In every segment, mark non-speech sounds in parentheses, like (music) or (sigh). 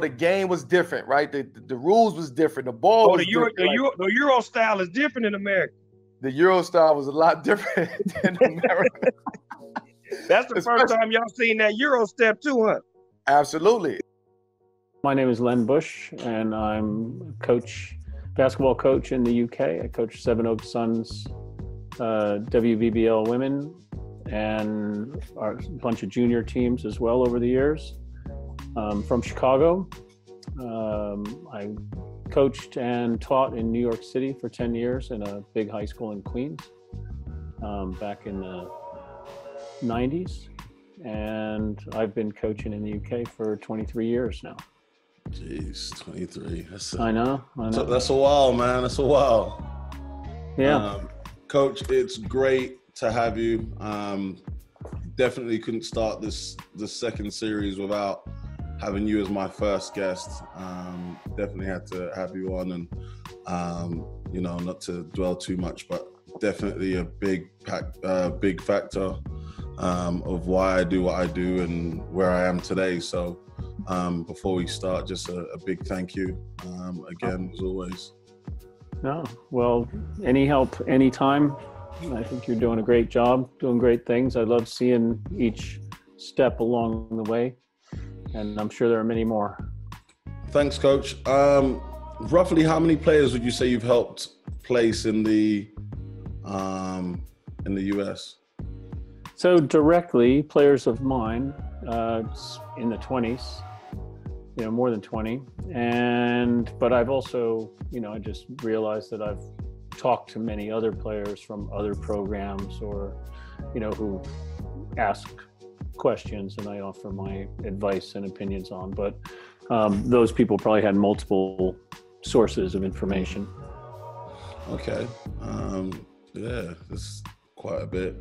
the game was different, right? The, the, the rules was different. The ball. Oh, the Euro, the, Euro, the Euro style is different in America. The Euro style was a lot (laughs) different than America. That's the Especially, first time y'all seen that Euro step too, huh? Absolutely. My name is Len Busch, and I'm coach, basketball coach in the UK. I coach Sevenoaks Suns, uh, WBBL women, and a bunch of junior teams as well over the years. Um, from Chicago, um, I coached and taught in New York City for 10 years in a big high school in Queens um, back in the 90s. And I've been coaching in the UK for 23 years now. Jeez, 23. That's a, I know. I know. That's a while, man. That's a while. Yeah. Um, Coach, it's great to have you. Um, definitely couldn't start this the second series without having you as my first guest. Um, definitely had to have you on, and um, you know, not to dwell too much, but definitely a big uh, big factor um, of why I do what I do and where I am today. So, um, before we start, just a, a big thank you um, again, as always. No, well, any help, anytime. I think you're doing a great job, doing great things. I love seeing each step along the way, and I'm sure there are many more. Thanks, Coach. Um, roughly, how many players would you say you've helped place in the um, in the U.S.? So directly, players of mine uh, in the 20s, you know, more than 20, and but I've also, you know, I just realized that I've talked to many other players from other programs or, you know, who ask questions and I offer my advice and opinions on. But um, those people probably had multiple sources of information. Okay. Um, yeah, that's quite a bit.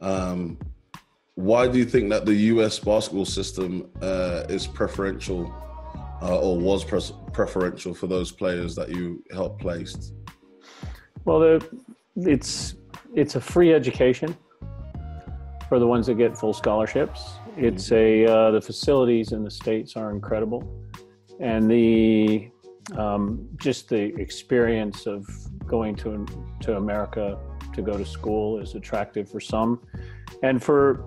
Um, why do you think that the U.S. basketball system uh, is preferential uh, or was pre- preferential for those players that you helped place? Well, the, it's it's a free education for the ones that get full scholarships. It's a uh, the facilities in the states are incredible, and the um, just the experience of going to to America to go to school is attractive for some, and for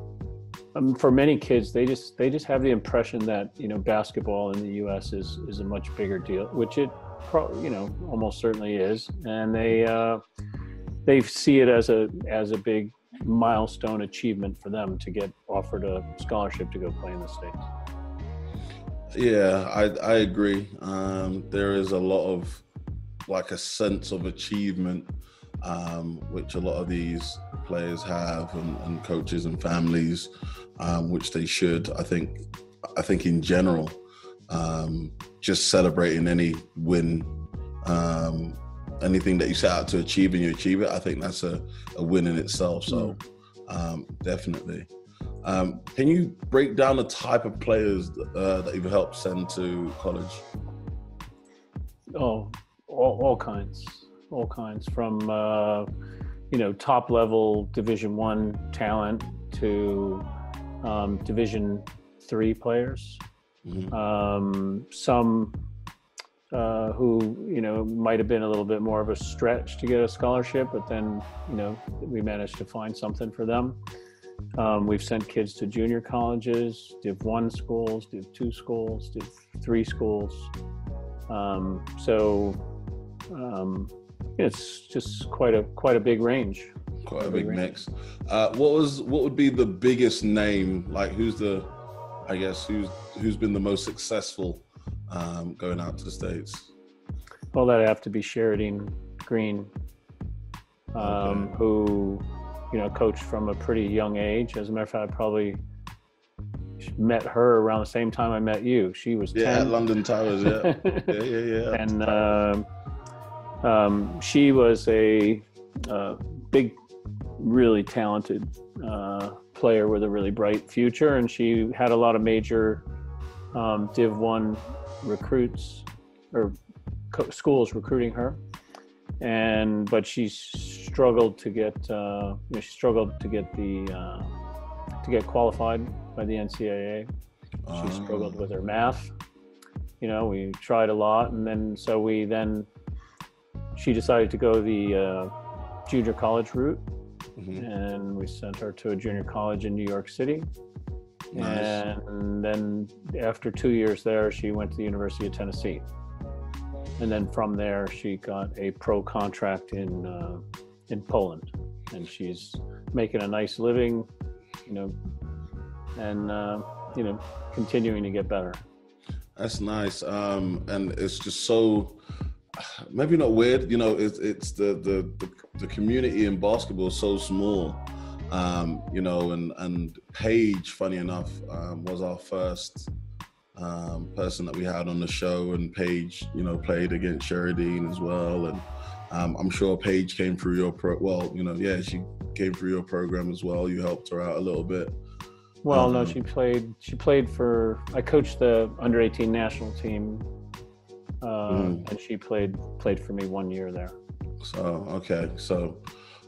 um, for many kids, they just they just have the impression that you know basketball in the U.S. is is a much bigger deal, which it pro, you know, almost certainly is, and they uh, they see it as a as a big milestone achievement for them to get offered a scholarship to go play in the states. Yeah, I I agree. Um, there is a lot of like a sense of achievement, um, which a lot of these players have, and, and coaches and families, um, which they should. I think. I think in general, um, just celebrating any win, um, anything that you set out to achieve and you achieve it, I think that's a, a win in itself. So mm. um, definitely. Um, can you break down the type of players uh, that you've helped send to college? Oh, all, all kinds, all kinds from uh, you know top level Division One talent to um, Division Three players Mm-hmm. Um, some uh, who you know might have been a little bit more of a stretch to get a scholarship, but then you know we managed to find something for them. Um, we've sent kids to junior colleges, Div one schools, Div two schools, Div three schools. Um, so um, it's just quite a quite a big range. Quite a big, big mix. Uh, what was what would be the biggest name? Like who's the I guess who's who's been the most successful um, going out to the states? Well, that'd have to be Sheridan Green, um, okay. who you know coached from a pretty young age. As a matter of fact, I probably met her around the same time I met you. She was yeah, 10. London Towers, (laughs) yeah, yeah, yeah, yeah. And uh, um, she was a uh, big, really talented uh, player with a really bright future, and she had a lot of major um, Div One recruits or co- schools recruiting her, and but she struggled to get uh, you know, she struggled to get the uh, to get qualified by the NCAA. She struggled with her math, You know, we tried a lot, and then so we then she decided to go the uh, junior college route, Mhm. and we sent her to a junior college in New York City. Nice. And then after two years there, she went to the University of Tennessee. And then from there, she got a pro contract in uh, in Poland, and she's making a nice living, you know, and uh, you know, continuing to get better. That's nice. Um, and it's just so maybe not weird. You know, it's it's the the the, the community in basketball is so small. Um, you know, and and Paige, funny enough, um, was our first um, person that we had on the show, and Paige, you know, played against Sheridine as well, and um, I'm sure Paige came through your pro. Well, you know, yeah, she came through your program as well. You helped her out a little bit. Well, no, Um, she played. She played for. I coached the under eighteen national team, uh, Mm. and she played played for me one year there. So okay, so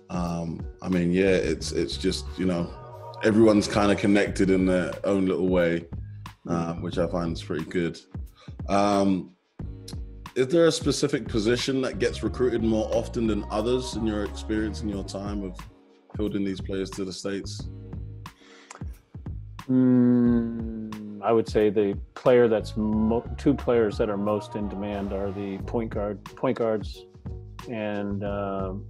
um, I mean, yeah, it's it's just you know everyone's kind of connected in their own little way, um, which I find is pretty good. Um, is there a specific position that gets recruited more often than others in your experience in your time of fielding these players to the states? Mm, I would say the player that's mo- two players that are most in demand are the point guard, point guards, and um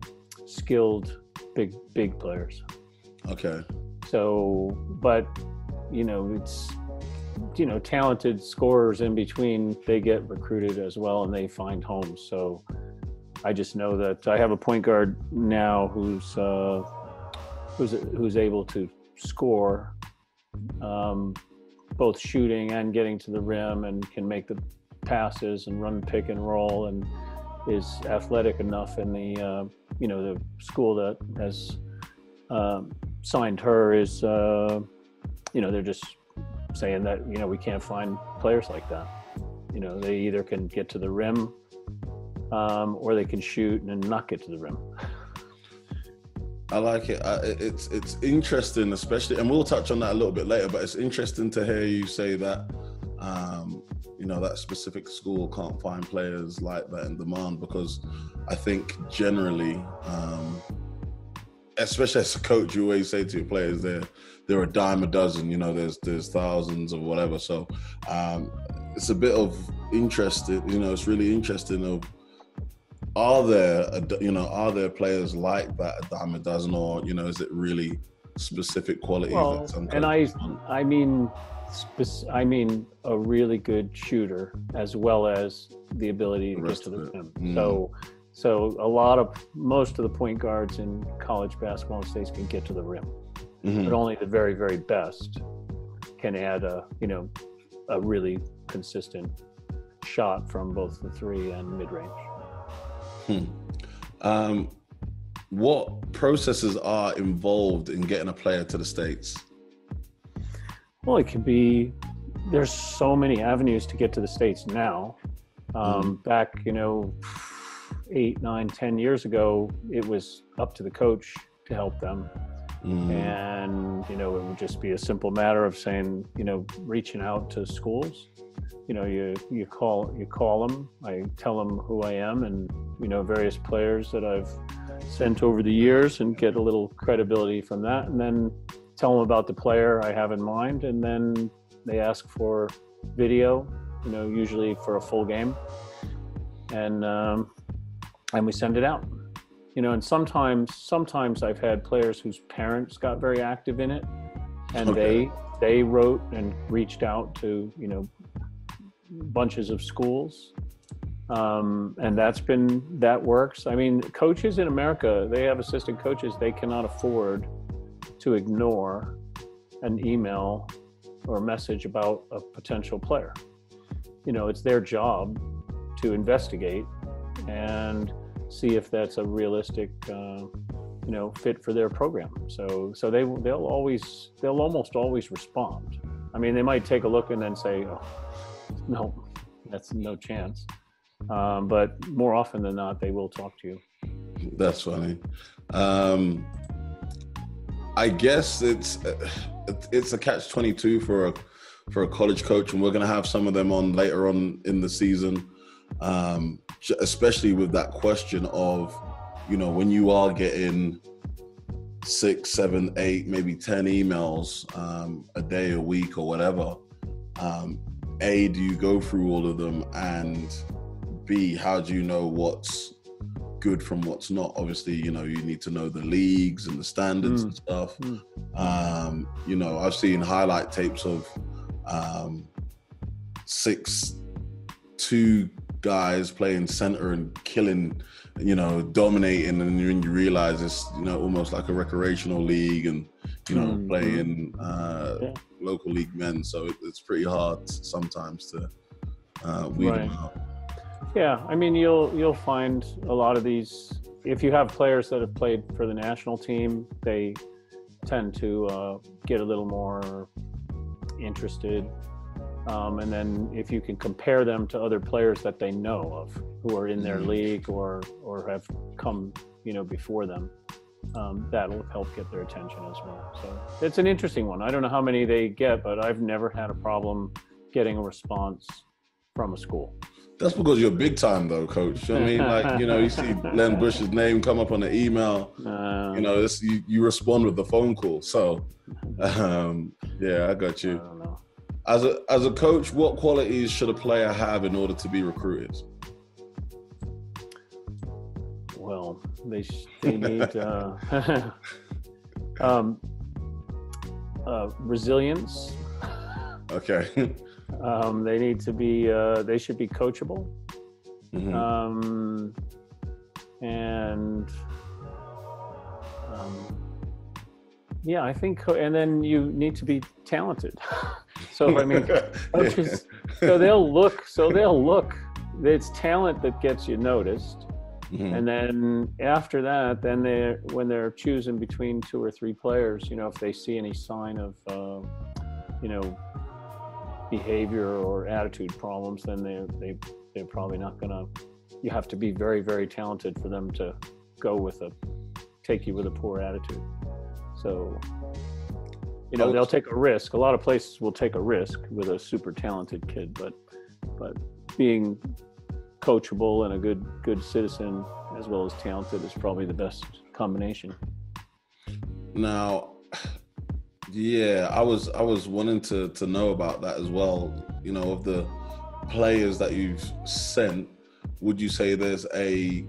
skilled big big players. Okay, So, but you know, it's you know, talented scorers in between. They get recruited as well, and they find homes. So, I just know that I have a point guard now who's uh, who's who's able to score, um, both shooting and getting to the rim, and can make the passes and run pick and roll, and is athletic enough in the uh, you know the school that has um, signed her is uh, you know they're just saying that you know we can't find players like that you know they either can get to the rim um, or they can shoot and not get to the rim I like it. I, it's it's interesting, especially, and we'll touch on that a little bit later. But it's interesting to hear you say that. Um, you know that specific school can't find players like that in demand because I think generally, um, especially as a coach, you always say to your players, they're they're a dime a dozen. You know, there's there's thousands or whatever. So um, it's a bit of interesting. You know, it's really interesting of are there you know are there players like that a dime a dozen or you know is it really specific qualities well and i want? i mean spec- i mean a really good shooter as well as the ability to get to the rim Mm. so so a lot of most of the point guards in college basketball in states can get to the rim Mhm. but only the very very best can add a you know a really consistent shot from both the three and mid range. Hmm. Um, what processes are involved in getting a player to the states? Well, it could be. There's so many avenues to get to the states now. Um, Back, you know, eight, nine, ten years ago, it was up to the coach to help them. Mm, and you know it would just be a simple matter of saying you know reaching out to schools you know you you call you call them i tell them who i am and you know various players that i've sent over the years and get a little credibility from that and then tell them about the player i have in mind and then they ask for video you know usually for a full game. And um, and we send it out. You know and sometimes sometimes i've had players whose parents got very active in it and Okay. they they wrote and reached out to you know bunches of schools. Um, and that's been that works. I mean coaches in america they have assistant coaches they cannot afford to ignore an email or message about a potential player. You know it's their job to investigate and see if that's a realistic uh, you know fit for their program. So so they they'll always they'll almost always respond. I mean they might take a look and then say oh, no that's no chance. Um, but more often than not they will talk to you. That's funny. Um, I guess it's it's a catch twenty two for a for a college coach, and we're going to have some of them on later on in the season, um, especially with that question of, you know, when you are getting six, seven, eight, maybe ten emails um, a day, a week, or whatever. Um, a, do you go through all of them, and B, how do you know what's good from what's not. Obviously, you know, you need to know the leagues and the standards mm. and stuff. Mm. Um, you know, I've seen highlight tapes of um, six, two guys playing center and killing, you know, dominating, and then you realize it's you know almost like a recreational league, and you know, mm. playing uh, yeah. local league men. So it, it's pretty hard sometimes to uh, weed right. them out. Yeah, I mean you'll you'll find a lot of these if you have players that have played for the national team, they tend to uh, get a little more interested. Um, and then if you can compare them to other players that they know of who are in their mm-hmm. league or or have come you know before them, um, that'll help get their attention as well. So it's an interesting one. I don't know how many they get, but I've never had a problem getting a response from a school. That's because you're big time, though, coach. You know I mean, (laughs) like you know, you see Len Busch's name come up on the email. Um, you know, this, you, you respond with the phone call. So, um, yeah, I got you. I as a as a coach, what qualities should a player have in order to be recruited? Well, they they need uh, (laughs) um, uh, resilience. Okay. (laughs) Um, they need to be. Uh, they should be coachable. Mm-hmm. Um, and um, yeah, I think. And then you need to be talented. (laughs) so I mean, (laughs) coaches. so they'll look. So they'll look. It's talent that gets you noticed. Mm-hmm. And then after that, then they when they're choosing between two or three players, you know, if they see any sign of, uh, you know, behavior or attitude problems, then they they they're probably not gonna. You have to be very very talented for them to go with a take you with a poor attitude. So you know they'll take a risk. A lot of places will take a risk with a super talented kid, but but being coachable and a good good citizen as well as talented is probably the best combination. Now, yeah, I was I was wanting to to know about that as well. You know, of the players that you've sent, would you say there's a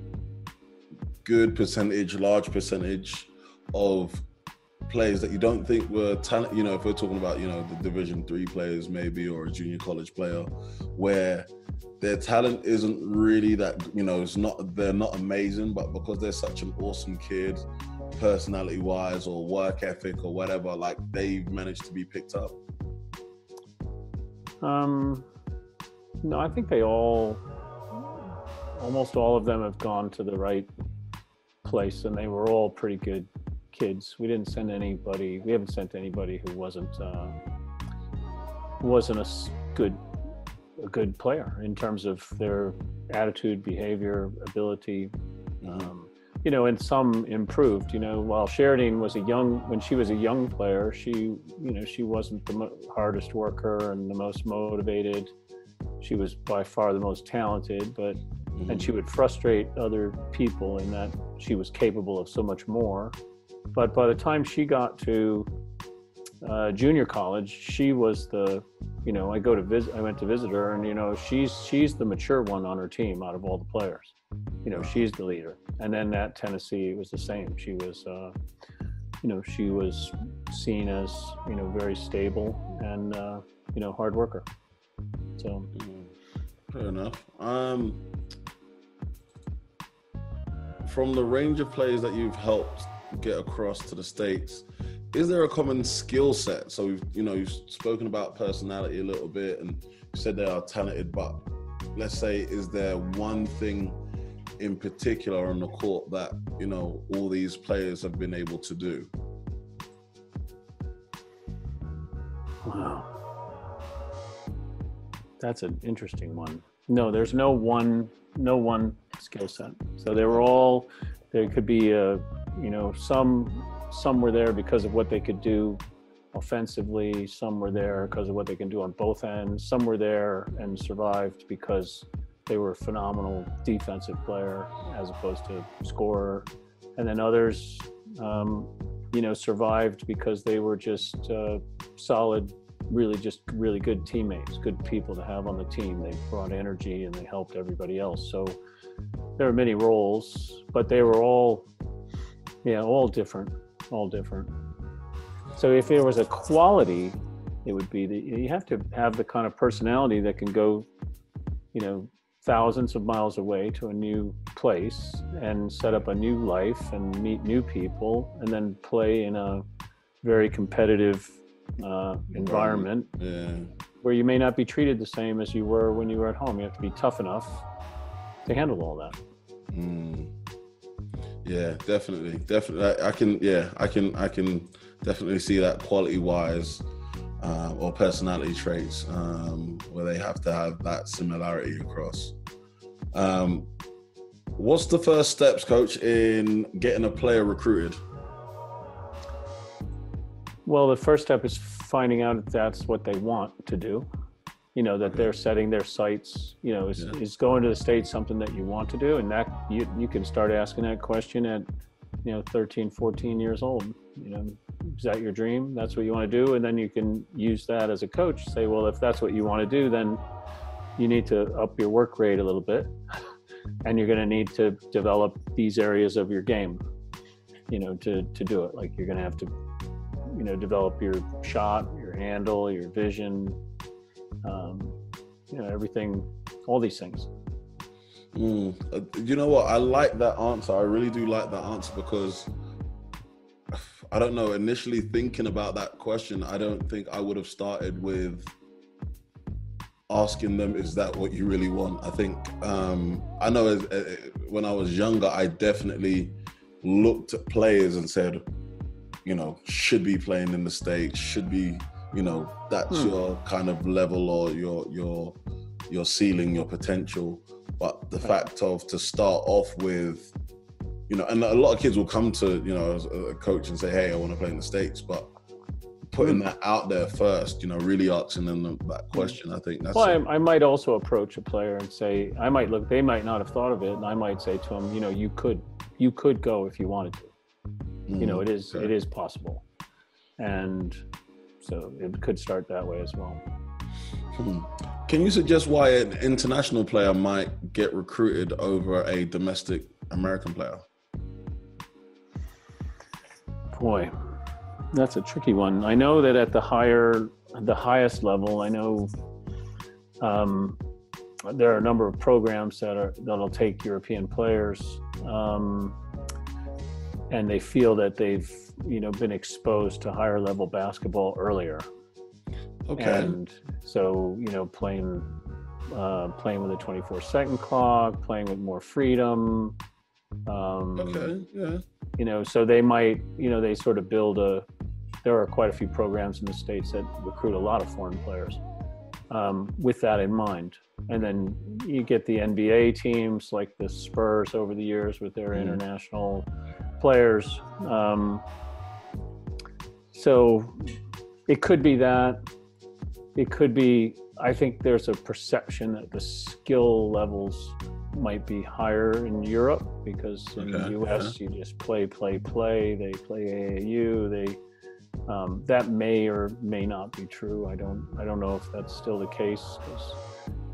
good percentage, large percentage of players that you don't think were talent? You know, if we're talking about you know the Division three players maybe or a junior college player, where their talent isn't really that you know it's not they're not amazing, but because they're such an awesome kid personality wise or work ethic or whatever, like they've managed to be picked up? Um, no, I think they all, almost all of them have gone to the right place and they were all pretty good kids. We didn't send anybody, we haven't sent anybody who wasn't, uh, wasn't a good a good player in terms of their attitude, behavior, ability. Mm-hmm. Um, you know, and some improved. You know, while Sheridan was a young, when she was a young player, she, you know, she wasn't the mo- hardest worker and the most motivated. She was by far the most talented, but mm-hmm. and she would frustrate other people in that she was capable of so much more. But by the time she got to uh, junior college, she was the, you know, I go to visit, I went to visit her, and you know, she's she's the mature one on her team out of all the players you know she's the leader. And then at tennessee it was the same. She was uh, you know she was seen as you know very stable and uh, you know hard worker. So mm, fair enough. Um from the range of players that you've helped get across to the states is there a common skill set? So you've you know you've spoken about personality a little bit and said they are talented but let's say is there one thing in particular on the court that you know all these players have been able to do? Wow, that's an interesting one. No, there's no one, no one skill set. So they were all. There could be a, you know, some some were there because of what they could do offensively. Some were there because of what they can do on both ends. Some were there and survived because they were a phenomenal defensive player as opposed to scorer. And then others, um, you know, survived because they were just uh, solid, really just really good teammates, good people to have on the team. They brought energy and they helped everybody else. So there were many roles, but they were all, yeah, all different, all different. So if there was a quality, it would be that you have to have the kind of personality that can go, you know, thousands of miles away to a new place and set up a new life and meet new people and then play in a very competitive uh, environment Yeah. where you may not be treated the same as you were when you were at home. You have to be tough enough to handle all that. Mm. Yeah, definitely, definitely. I, I can, yeah, I can, I can definitely see that quality wise uh, or personality traits um, where they have to have that similarity across. Um, what's the first steps, coach, in getting a player recruited? Well, the first step is finding out if that's what they want to do. You know, that they're setting their sights, you know, is, Yeah. is going to the state something that you want to do? And that you, you can start asking that question at, you know, 13, 14 years old. You know, is that your dream? That's what you want to do? And then you can use that as a coach. Say, well, if that's what you want to do, then you need to up your work rate a little bit. (laughs) And you're going to need to develop these areas of your game, you know, to, to do it. Like you're going to have to you know develop your shot your handle your vision um, you know everything all these things Mm. Uh, You know what? I like that answer. I really do like that answer because I don't know. Initially thinking about that question, I don't think I would have started with asking them, "Is that what you really want?" I think um, I know as, uh, when I was younger, I definitely looked at players and said, "You know, should be playing in the states. Should be, you know, that's Hmm. your kind of level or your your your ceiling, your potential." But the fact of to start off with, you know, and a lot of kids will come to you know a coach and say, "Hey, I want to play in the states," but putting that out there first, you know, really asking them that question, I think that's well I might also approach a player and say i might look they might not have thought of it and i might say to them you know you could you could go if you wanted to you know Mm, it is okay. it is possible and so it could start that way as well Hmm. Can you suggest why an international player might get recruited over a domestic American player? Boy, that's a tricky one. I know that at the higher, the highest level, I know um, there are a number of programs that are that'll take European players, um, and they feel that they've you know been exposed to higher level basketball earlier, Okay. and so you know playing uh, playing with a 24 second clock, playing with more freedom. Um, okay. Yeah. you know so they might you know they sort of build a there are quite a few programs in the states that recruit a lot of foreign players um, with that in mind and then you get the nba teams like the spurs over the years with their Mhm. international players um, so it could be that it could be i think there's a perception that the skill levels might be higher in Europe because in Okay, the US you just play, play, play. They play AAU. They um, that may or may not be true. I don't I don't know if that's still the case because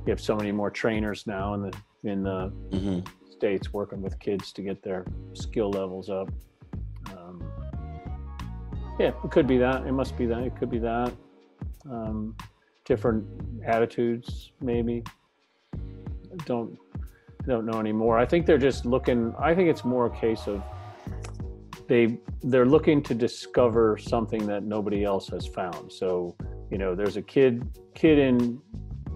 you have so many more trainers now in the in the hmm states working with kids to get their skill levels up. Um, yeah, it could be that. It must be that. It could be that. Um, different attitudes, maybe. Don't don't know anymore. I think they're just looking. I think it's more a case of they they're looking to discover something that nobody else has found. So you know, there's a kid kid in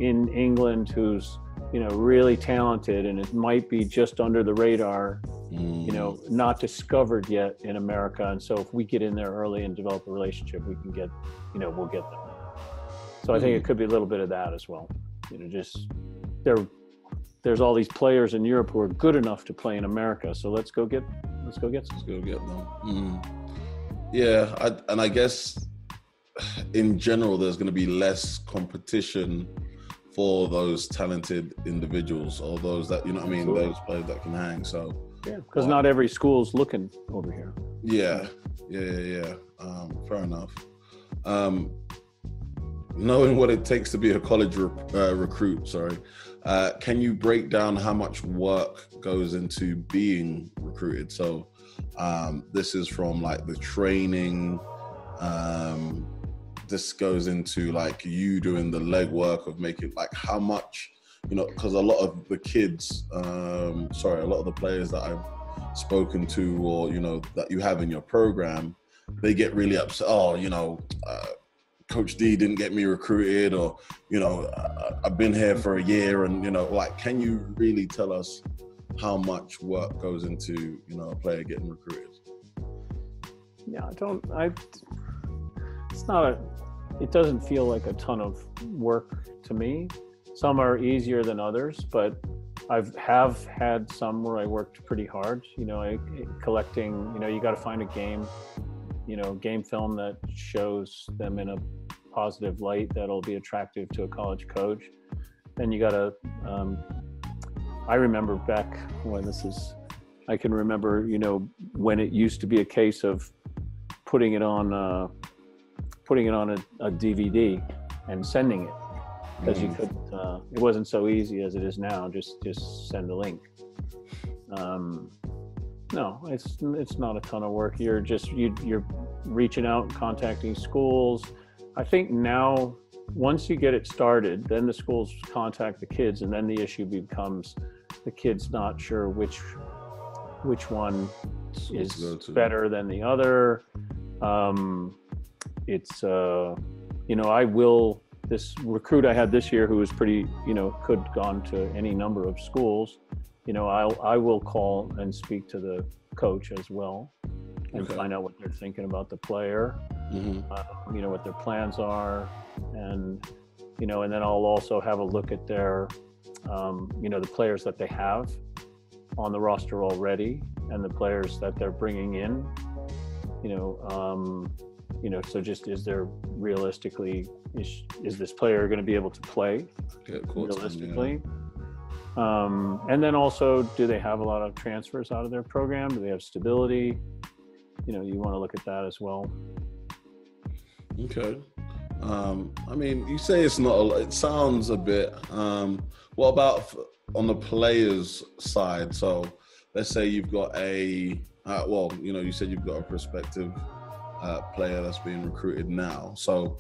in England who's you know really talented and it might be just under the radar you know mm. not discovered yet in america and so if we get in there early and develop a relationship we can get you know we'll get them so i think it mm. could be a little bit of that as well you know just there there's all these players in europe who are good enough to play in america so let's go get let's go get some Let's go get them. Mm. Yeah, I, and I guess in general, there's going to be less competition for those talented individuals or those that you know what I mean, Absolutely. those players that can hang. So Yeah, because not every school's looking over here. yeah, yeah, yeah, yeah. Um, fair enough. Um, knowing what it takes to be a college re- uh, recruit, sorry, uh, can you break down how much work goes into being recruited? So um, this is from like the training. Um, this goes into like you doing the legwork of making like how much you know because a lot of the kids um sorry a lot of the players that i've spoken to or you know that you have in your program they get really upset oh you know uh, coach d didn't get me recruited or you know uh, i've been here for a year and you know like can you really tell us how much work goes into you know a player getting recruited Yeah, I don't. I. It's not a. It doesn't feel like a ton of work to me. Some are easier than others, but I've have had some where I worked pretty hard. You know, I, collecting. You know, you got to find a game. You know, game film that shows them in a positive light that'll be attractive to a college coach. Then you got to. Um, I remember back when this is. I can remember, you know, when it used to be a case of putting it on uh, putting it on a, a DVD and sending it because you could uh, it wasn't so easy as it is now just just send a link um, no it's it's not a ton of work you're just you, you're reaching out and contacting schools i think now once you get it started then the schools contact the kids and then the issue becomes the kids not sure which which one is to go to. better than the other. Um, it's uh, you know I will this recruit I had this year who was pretty you know could gone to any number of schools. You know I I will call and speak to the coach as well and Okay. find out what they're thinking about the player. Mhm. Um, you know what their plans are, and you know and then I'll also have a look at their um, you know the players that they have on the roster already and the players that they're bringing in you know um, you know so just is there realistically is, is this player going to be able to play caught in, yeah. Um, and then also do they have a lot of transfers out of their program do they have stability you know you want to look at that as well Okay. Um, I mean, you say it's not. A, lot- it sounds a bit. Um, what about on the players' side? So, let's say you've got a. Uh, well, you know, you said you've got a prospective uh, player that's being recruited now. So,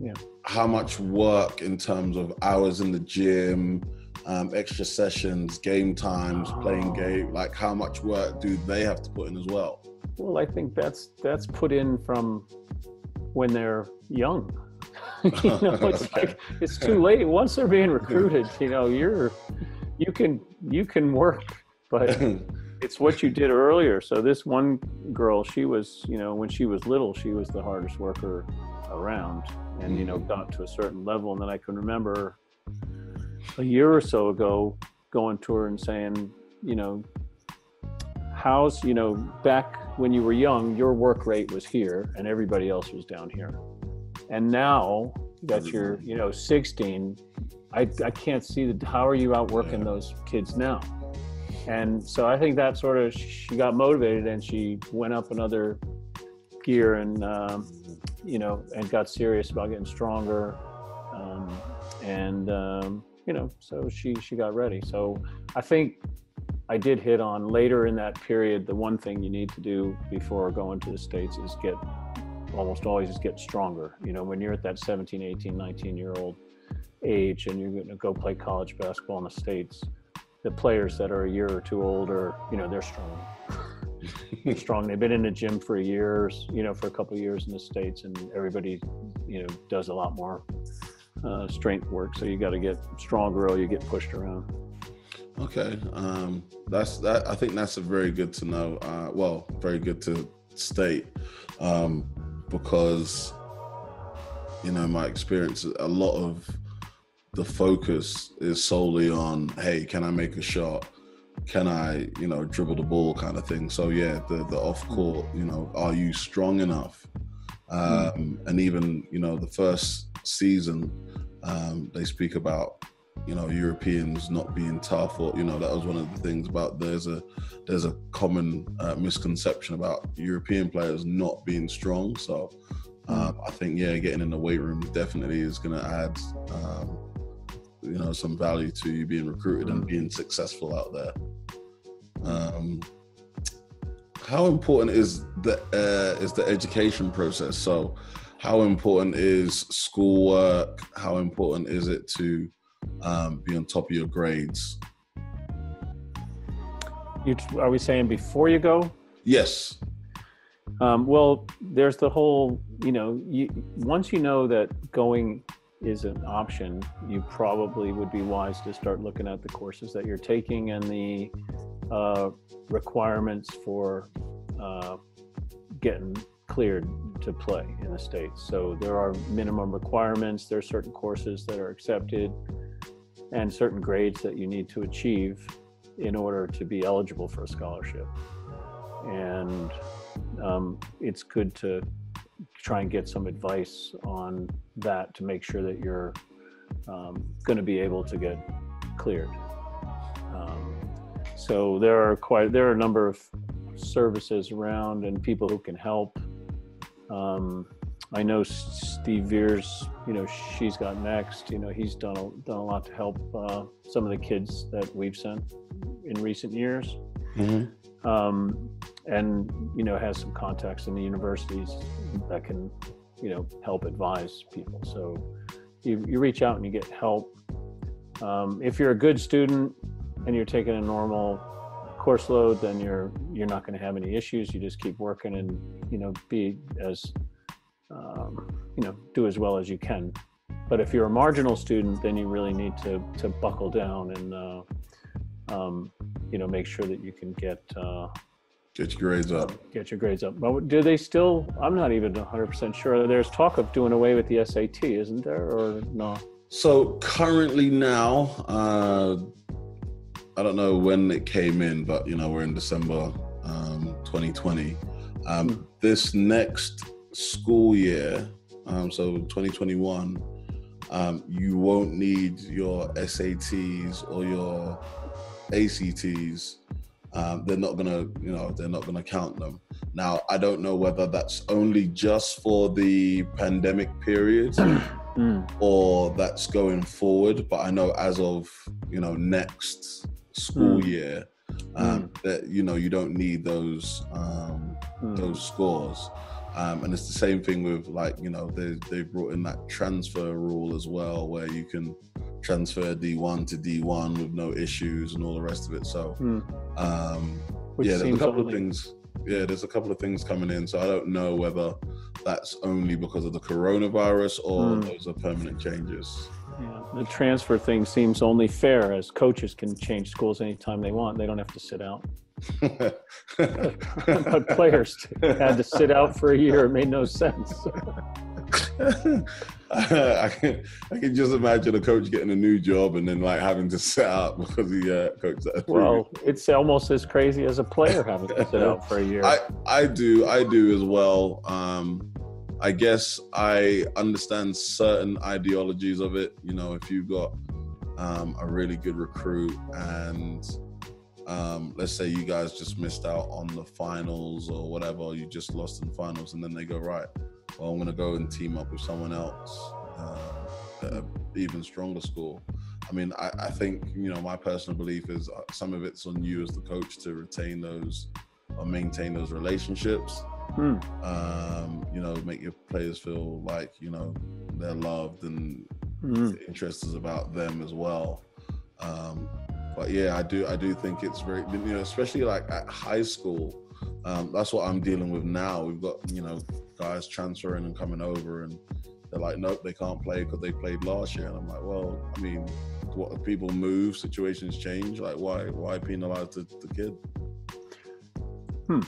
Yeah. how much work in terms of hours in the gym, um, extra sessions, game times, playing game? Like, how much work do they have to put in as well? Well, I think that's that's put in from when they're young. (laughs) you know, (laughs) it's like it's too late. Once they're being recruited, you know, you're you can you can work, but (laughs) it's what you did earlier. So this one girl, she was, you know, when she was little, she was the hardest worker around, and you know, got to a certain level. And then I can remember a year or so ago going to her and saying, you know, how's you know back when you were young, your work rate was here, and everybody else was down here, and now that you're, you know, 16, I I can't see the how are you outworking Yeah. those kids now? And so I think that sort of she got motivated and she went up another gear and um, you know and got serious about getting stronger um, and um, you know so she she got ready. So I think I did hit on later in that period the one thing you need to do before going to the states is get almost always is get stronger. You know when you're at that 17, 18, 19 year old age and you're going to go play college basketball in the states the players that are a year or two older, you know, they're strong. They're (laughs) strong. They've been in the gym for years, you know, for a couple of years in the states, and everybody, you know, does a lot more uh, strength work. So you got to get stronger, or you get pushed around. Okay, um, that's that. I think that's a very good to know. Uh, well, very good to state um, because you know my experience. A lot of the focus is solely on, hey, can I make a shot? Can I, you know, dribble the ball, kind of thing. So yeah, the the off court, you know, are you strong enough? Um, And even you know the first season, um, they speak about you know Europeans not being tough, or you know that was one of the things about there's a there's a common uh, misconception about European players not being strong. So um, I think yeah, getting in the weight room definitely is going to add um, you know some value to you being recruited and being successful out there. Um, how important is the uh, is the education process? So, how important is schoolwork? How important is it to um, be on top of your grades? You, are we saying before you go? Yes. Um, well, there's the whole, you know, you, once you know that going is an option, you probably would be wise to start looking at the courses that you're taking and the uh, requirements for uh, getting cleared to play in the states. So there are minimum requirements. There are certain courses that are accepted, and certain grades that you need to achieve in order to be eligible for a scholarship. And um, it's good to try and get some advice on that to make sure that you're um, going to be able to get cleared. Um, so there are quite there are a number of services around and people who can help. Um, I know Steve Veers, you know, she's got next. You know, he's done a, done a lot to help uh, some of the kids that we've sent in recent years. Mm-hmm. Um, and you know has some contacts in the universities that can you know help advise people so you, you reach out and you get help um, if you're a good student and you're taking a normal course load then you're you're not going to have any issues you just keep working and you know be as um, you know do as well as you can but if you're a marginal student then you really need to to buckle down and uh, um, you know make sure that you can get uh, Get your grades up. Get your grades up. But do they still? I'm not even 100% sure. There's talk of doing away with the SAT, isn't there, or no? So currently now, uh, I don't know when it came in, but you know we're in December um, 2020. Um, mm. This next school year, um, so 2021, um, you won't need your SATs or your ACTs um, they're not gonna, you know, they're not gonna count them. Now, I don't know whether that's only just for the pandemic period mm. or that's going forward, but I know as of you know next school mm. year, um, mm. that you know you don't need those um, mm. those scores. Um, and it's the same thing with like you know they they brought in that transfer rule as well, where you can transfer D1 to D1 with no issues and all the rest of it. So, mm. um, yeah, there's a couple of things. Yeah, there's a couple of things coming in. So I don't know whether that's only because of the coronavirus or mm. those are permanent changes. Yeah, the transfer thing seems only fair as coaches can change schools anytime they want. They don't have to sit out. (laughs) (laughs) but players (laughs) had to sit out for a year. It made no sense. (laughs) I can I can just imagine a coach getting a new job and then like having to sit out (laughs) because he uh, coached that. Well, it's almost as crazy as a player having to sit out for a year. (laughs) I I do I do as well. Um, I guess I understand certain ideologies of it. You know, if you've got um, a really good recruit and um, let's say you guys just missed out on the finals or whatever, you just lost in finals, and then they go right well, I'm going to go and team up with someone else, uh, even stronger school. I mean, I, I, think you know my personal belief is uh, some of it's on you as the coach to retain those or maintain those relationships. Hmm. Um, you know, make your players feel like you know they're loved and hmm. the interest is about them as well. Um, but yeah, I do I do think it's very you know especially like at high school. Um, that's what I'm dealing with now. We've got you know guys transferring and coming over, and they're like, nope, they can't play because they played last year. And I'm like, well, I mean, what people move, situations change. Like, why why penalize the, the kid? Hmm.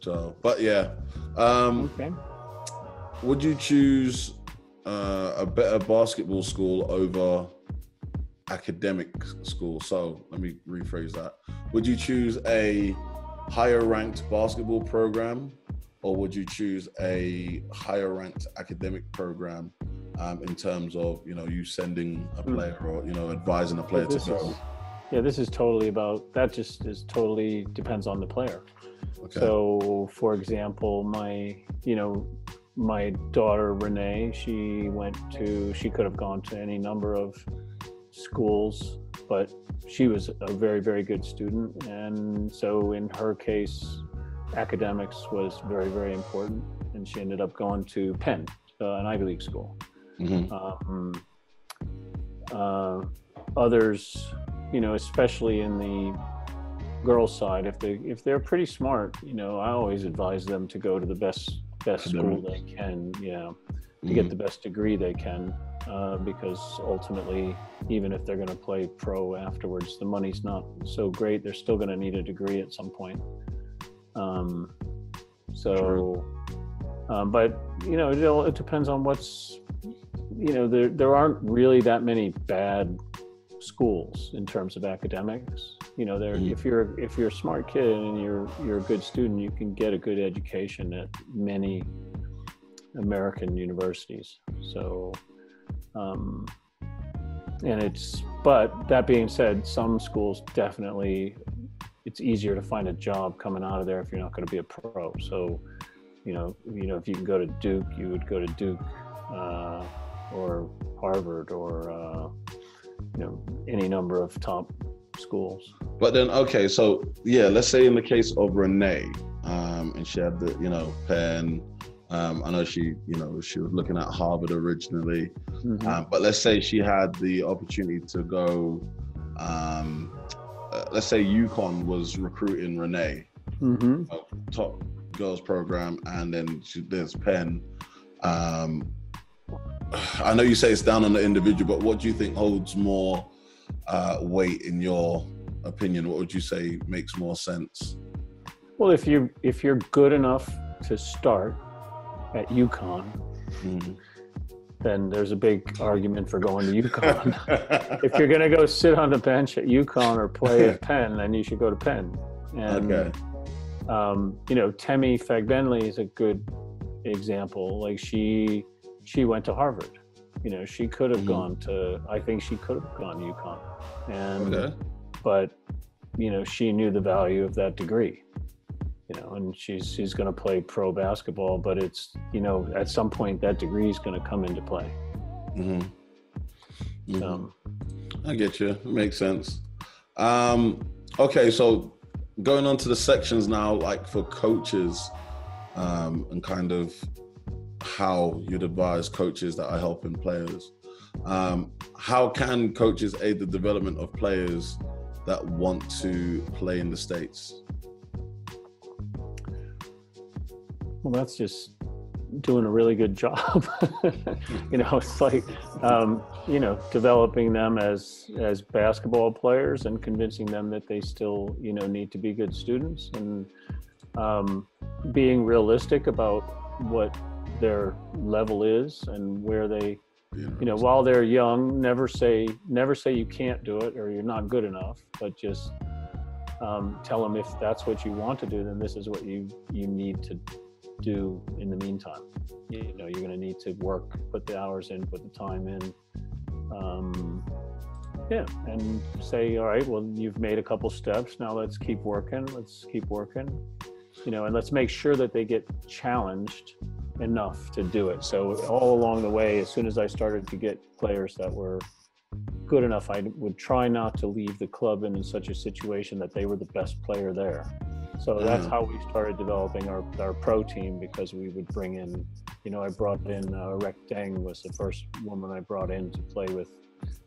So, but yeah. Um, okay. Would you choose uh, a better basketball school over academic school? So let me rephrase that. Would you choose a higher ranked basketball program or would you choose a higher ranked academic program um, in terms of you know you sending a Hmm. player or you know advising a player to go? is, yeah, this is totally about that. Just is totally depends on the player. Okay. So, for example, my you know my daughter Renee, she went to she could have gone to any number of schools, but she was a very very good student, and so in her case, academics was very very important, and she ended up going to Penn, uh, an Ivy League school Mhm. um, uh, others, you know, especially in the girls' side, if they if they're pretty smart, you know, I always advise them to go to the best best school they can, yeah, to get Mhm. the best degree they can, uh, because ultimately, even if they're going to play pro afterwards, the money's not so great. They're still going to need a degree at some point. Um, so, um, but you know, it, it depends on what's you know there there aren't really that many bad schools in terms of academics. You know there Mhm. if you're if you're a smart kid and you're you're a good student you can get a good education at many american universities. So um and it's but that being said some schools definitely it's easier to find a job coming out of there if you're not going to be a pro so you know you know if you can go to duke you would go to duke uh, or Harvard or uh, you know any number of top schools. But then, okay, so yeah, let's say in the case of Renee, um, and she had the, you know, Penn. Um, I know she, you know, she was looking at Harvard originally, Mhm. um, but let's say she had the opportunity to go. Um, uh, let's say UConn was recruiting Renee, Mhm. top girls program, and then she, there's Penn. Um, I know you say it's down on the individual, but what do you think holds more uh, weight in your opinion? What would you say makes more sense? Well, if you if you're good enough to start at UConn, Mm. Then there's a big argument for going to UConn. (laughs) if you're going to go sit on the bench at UConn or play at Penn, then you should go to Penn. And okay. um, you know, Temi Fagbenle is a good example. Like she she went to Harvard. You know, she could have Mhm. gone to. I think she could have gone to UConn, and Okay. but you know, she knew the value of that degree. You know, and she's she's going to play pro basketball, but it's you know, at some point that degree is going to come into play. hmm hmm Um, I get you. It makes sense. Um, okay, so going on to the sections now, like for coaches, um, and kind of how you'd advise coaches that are helping players. Um, how can coaches aid the development of players that want to play in the states? Well, that's just doing a really good job. (laughs) you know, it's like um, you know developing them as as basketball players and convincing them that they still you know need to be good students and um, being realistic about what their level is and where they you know while they're young never say never say you can't do it or you're not good enough but just um, tell them if that's what you want to do then this is what you you need to do in the meantime. You know you're going to need to work put the hours in put the time in. Um, yeah and say all right well you've made a couple steps. Now let's keep working let's keep working. You know and let's make sure that they get challenged enough to do it. So all along the way as soon as i started to get players that were good enough i would try not to leave the club in, such a situation that they were the best player there so that's how we started developing our, our pro team because we would bring in you know i brought in uh, rek deng was the first woman i brought in to play with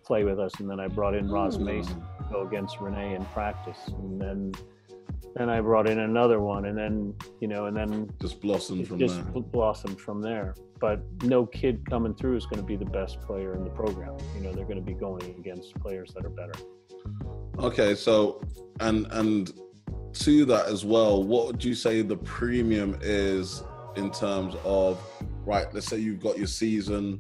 play with us and then i brought in Roz Mm. mason to go against renee in practice and then then i brought in another one and then you know and then Just blossom it from just there. bl- blossomed from there. But no kid coming through is going to be the best player in the program. You know, they're going to be going against players that are better. Okay, so and and to that as well, what would you say the premium is in terms of right? Let's say you've got your season,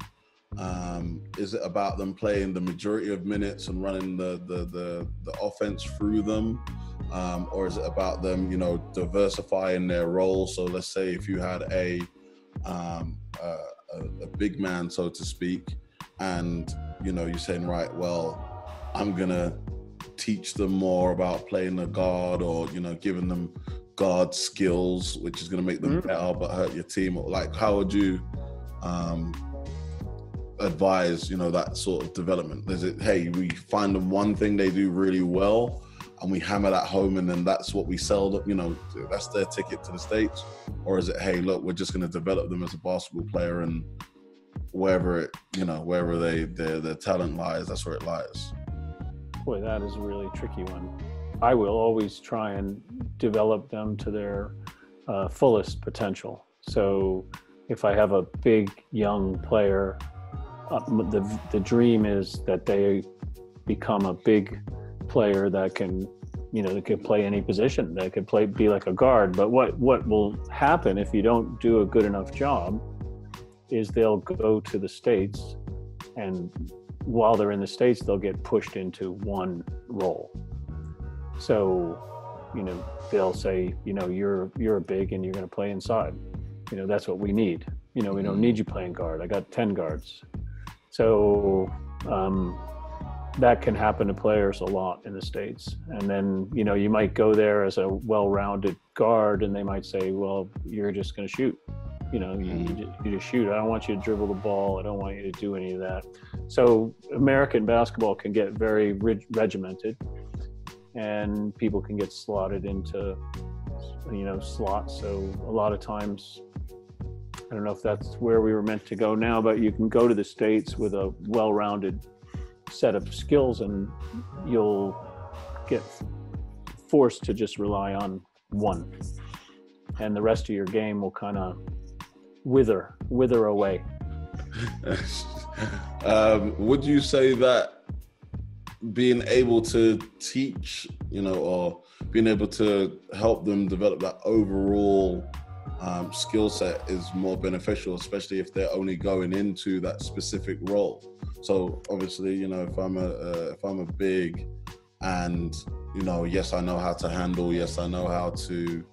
Um, is it about them playing the majority of minutes and running the the the, the offense through them? Um, or is it about them, you know, diversifying their role? So let's say if you had a um, a, a big man, so to speak, and you know you're saying, right, well, I'm gonna teach them more about playing the guard, or you know, giving them guard skills, which is gonna make them mm-hmm. better but hurt your team. Like, how would you? Um, advise you know that sort of development is it hey we find them one thing they do really well and we hammer that home and then that's what we sell them. you know that's their ticket to the states or is it hey look we're just going to develop them as a basketball player and wherever it you know wherever they their, their talent lies that's where it lies boy that is a really tricky one. I will always try and develop them to their uh, fullest potential. So if i have a big young player uh, the the dream is that they become a big player that can you know that could play any position that could play be like a guard. But what what will happen if you don't do a good enough job is they'll go to the states and while they're in the states they'll get pushed into one role. So you know they'll say you know you're you're a big and you're going to play inside. You know that's what we need. You know we don't need you playing guard. I got 10 guards. So um, that can happen to players a lot in the states. And then you know you might go there as a well-rounded guard and they might say well you're just going to shoot you know you, you, mm-hmm. just, you, just, shoot. I don't want you to dribble the ball. I don't want you to do any of that. So american basketball can get very regimented and people can get slotted into you know slots. So a lot of times i don't know if that's where we were meant to go now but you can go to the states with a well-rounded set of skills and you'll get forced to just rely on one. And the rest of your game will kind of wither wither away (laughs) um, would you say that being able to teach you know or being able to help them develop that overall um, skill set is more beneficial especially if they're only going into that specific role so obviously, you know, if I'm a uh, if I'm a big, and you know, yes, I know how to handle. Yes, I know how to,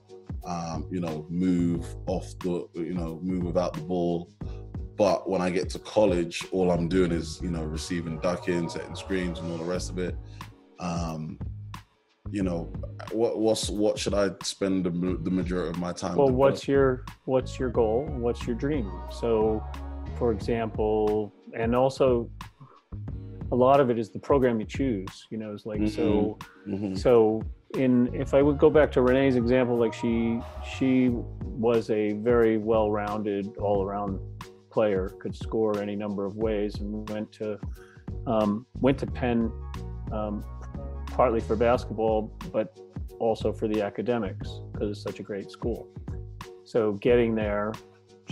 um, you know, move off the, you know, move without the ball. But when I get to college, all I'm doing is, you know, receiving ducking, setting screens, and all the rest of it. Um, you know, what what's what should I spend the, the majority of my time? Well, what's your what's your goal? What's your dream? So, for example, and also a lot of it is the program you choose you know it's like mm-hmm. so mm-hmm. so in if i would go back to renee's example like she she was a very well-rounded all-around player could score any number of ways and went to um, went to penn um, partly for basketball but also for the academics because it's such a great school so getting there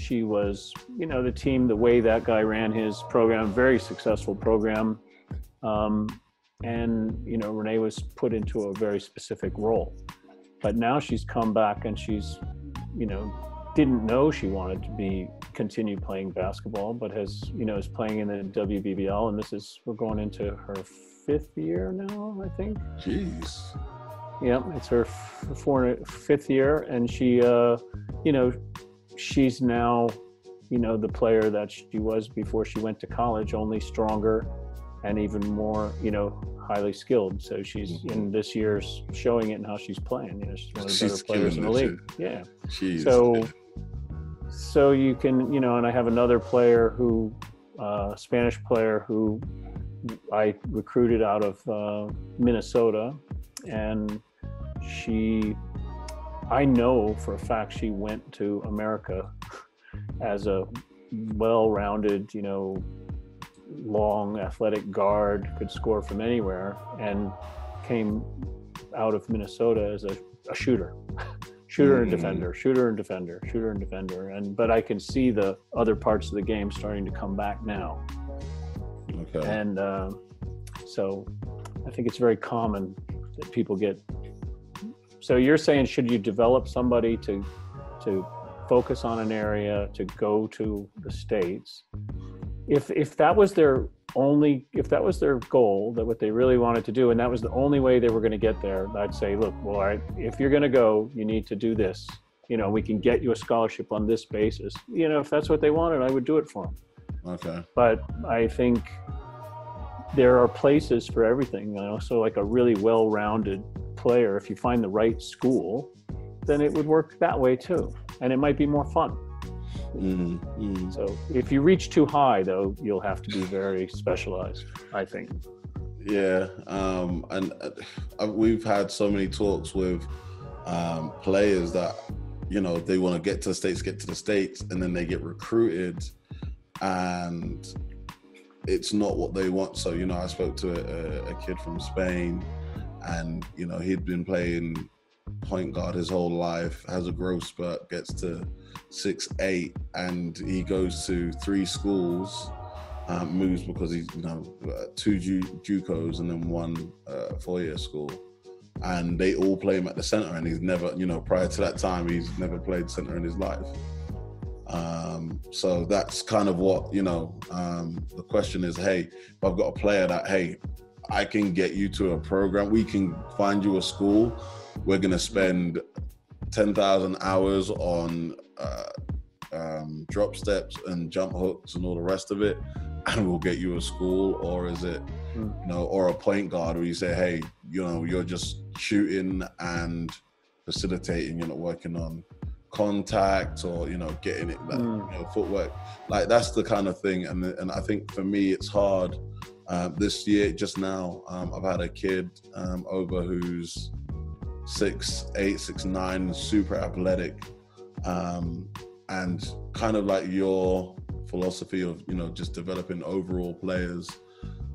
she was, you know, the team, the way that guy ran his program, very successful program. Um, and, you know, Renee was put into a very specific role. But now she's come back and she's, you know, didn't know she wanted to be continue playing basketball, but has, you know, is playing in the WBBL. And this is, we're going into her fifth year now, I think. Jeez. Yeah, it's her four, fifth year. And she, uh, you know, she's now, you know, the player that she was before she went to college, only stronger and even more, you know, highly skilled. So she's mm-hmm. in this year's showing it and how she's playing. You know, she's one of the she's better players in the league. Too. Yeah. Jeez. So, so you can, you know, and I have another player who, uh, Spanish player who I recruited out of uh, Minnesota, and she I know for a fact she went to America (laughs) as a well-rounded, you know, long athletic guard, could score from anywhere, and came out of Minnesota as a, a shooter. (laughs) shooter mm. and defender, shooter and defender, shooter and defender. And but I can see the other parts of the game starting to come back now. Okay. And uh, so I think it's very common that people get so you're saying should you develop somebody to to focus on an area to go to the states if if that was their only if that was their goal that what they really wanted to do and that was the only way they were going to get there i'd say look well all right, if you're going to go you need to do this. You know we can get you a scholarship on this basis. You know if that's what they wanted i would do it for them Okay. but i think there are places for everything. You know so like a really well-rounded player if you find the right school then it would work that way too. And it might be more fun Mm, mm. so if you reach too high though you'll have to be very specialized i think Yeah, um, and uh, we've had so many talks with um, players that you know they want to get to the states, get to the states, and then they get recruited, and it's not what they want. So you know, I spoke to a, a kid from Spain, and you know he'd been playing point guard his whole life, has a growth spurt, gets to six eight, and he goes to three schools um, moves because he's you know uh, two Ju- JUCOs and then one uh, four-year school, and they all play him at the center, and he's never you know prior to that time he's never played center in his life. Um, so that's kind of what you know. Um, the question is, hey, if I've got a player that hey, I can get you to a program, we can find you a school. We're gonna spend ten thousand hours on. Uh, um, drop steps and jump hooks and all the rest of it, (laughs) and we'll get you a school, or is it, Hmm. you know, or a point guard where you say, hey, you know, you're just shooting and facilitating, you're not working on contact or you know getting it that Mm. you know footwork like that's the kind of thing and and i think for me it's hard uh, this year just now um, i've had a kid um, over who's six eight six nine super athletic um, and kind of like your philosophy of you know just developing overall players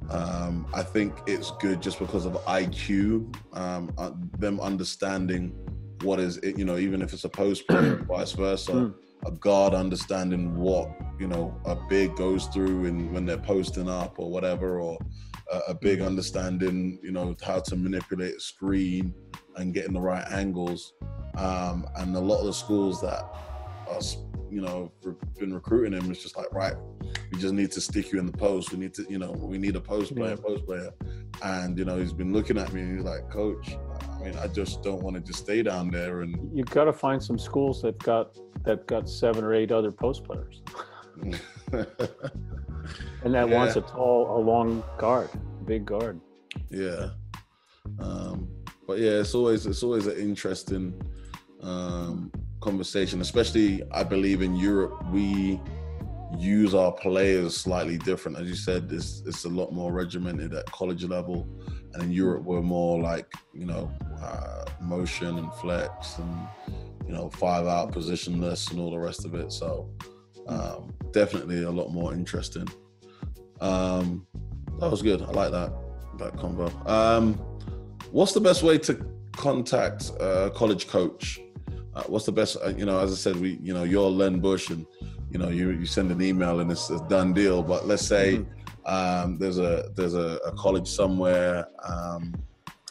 um, i think it's good just because of iq um, uh, them understanding what is it you know even if it's a post player (clears throat) vice versa Mm. a guard understanding what you know a big goes through and when they're posting up or whatever or a, a big understanding you know how to manipulate a screen and getting the right angles. Um, and a lot of the schools that us, you know been recruiting him it's just like right we just need to stick you in the post. We need to you know we need a post player Yeah. post player. And you know he's been looking at me and he's like coach i mean i just don't want to just stay down there and you've got to find some schools that got that got seven or eight other post players. (laughs) And that wants a tall a long guard big guard. Yeah. Um but yeah it's always it's always an interesting um conversation especially i believe in europe we use our players slightly different. As you said it's it's a lot more regimented at college level and in europe we're more like you know uh, motion and flex and you know five out positionless and all the rest of it. So um definitely a lot more interesting. Um that was good. I like that that convo. Um what's the best way to contact a college coach? Uh, what's the best uh, you know as i said we you know you're Len Busch and you know you, you send an email and it's a done deal. But let's say um, there's a there's a, a college somewhere um,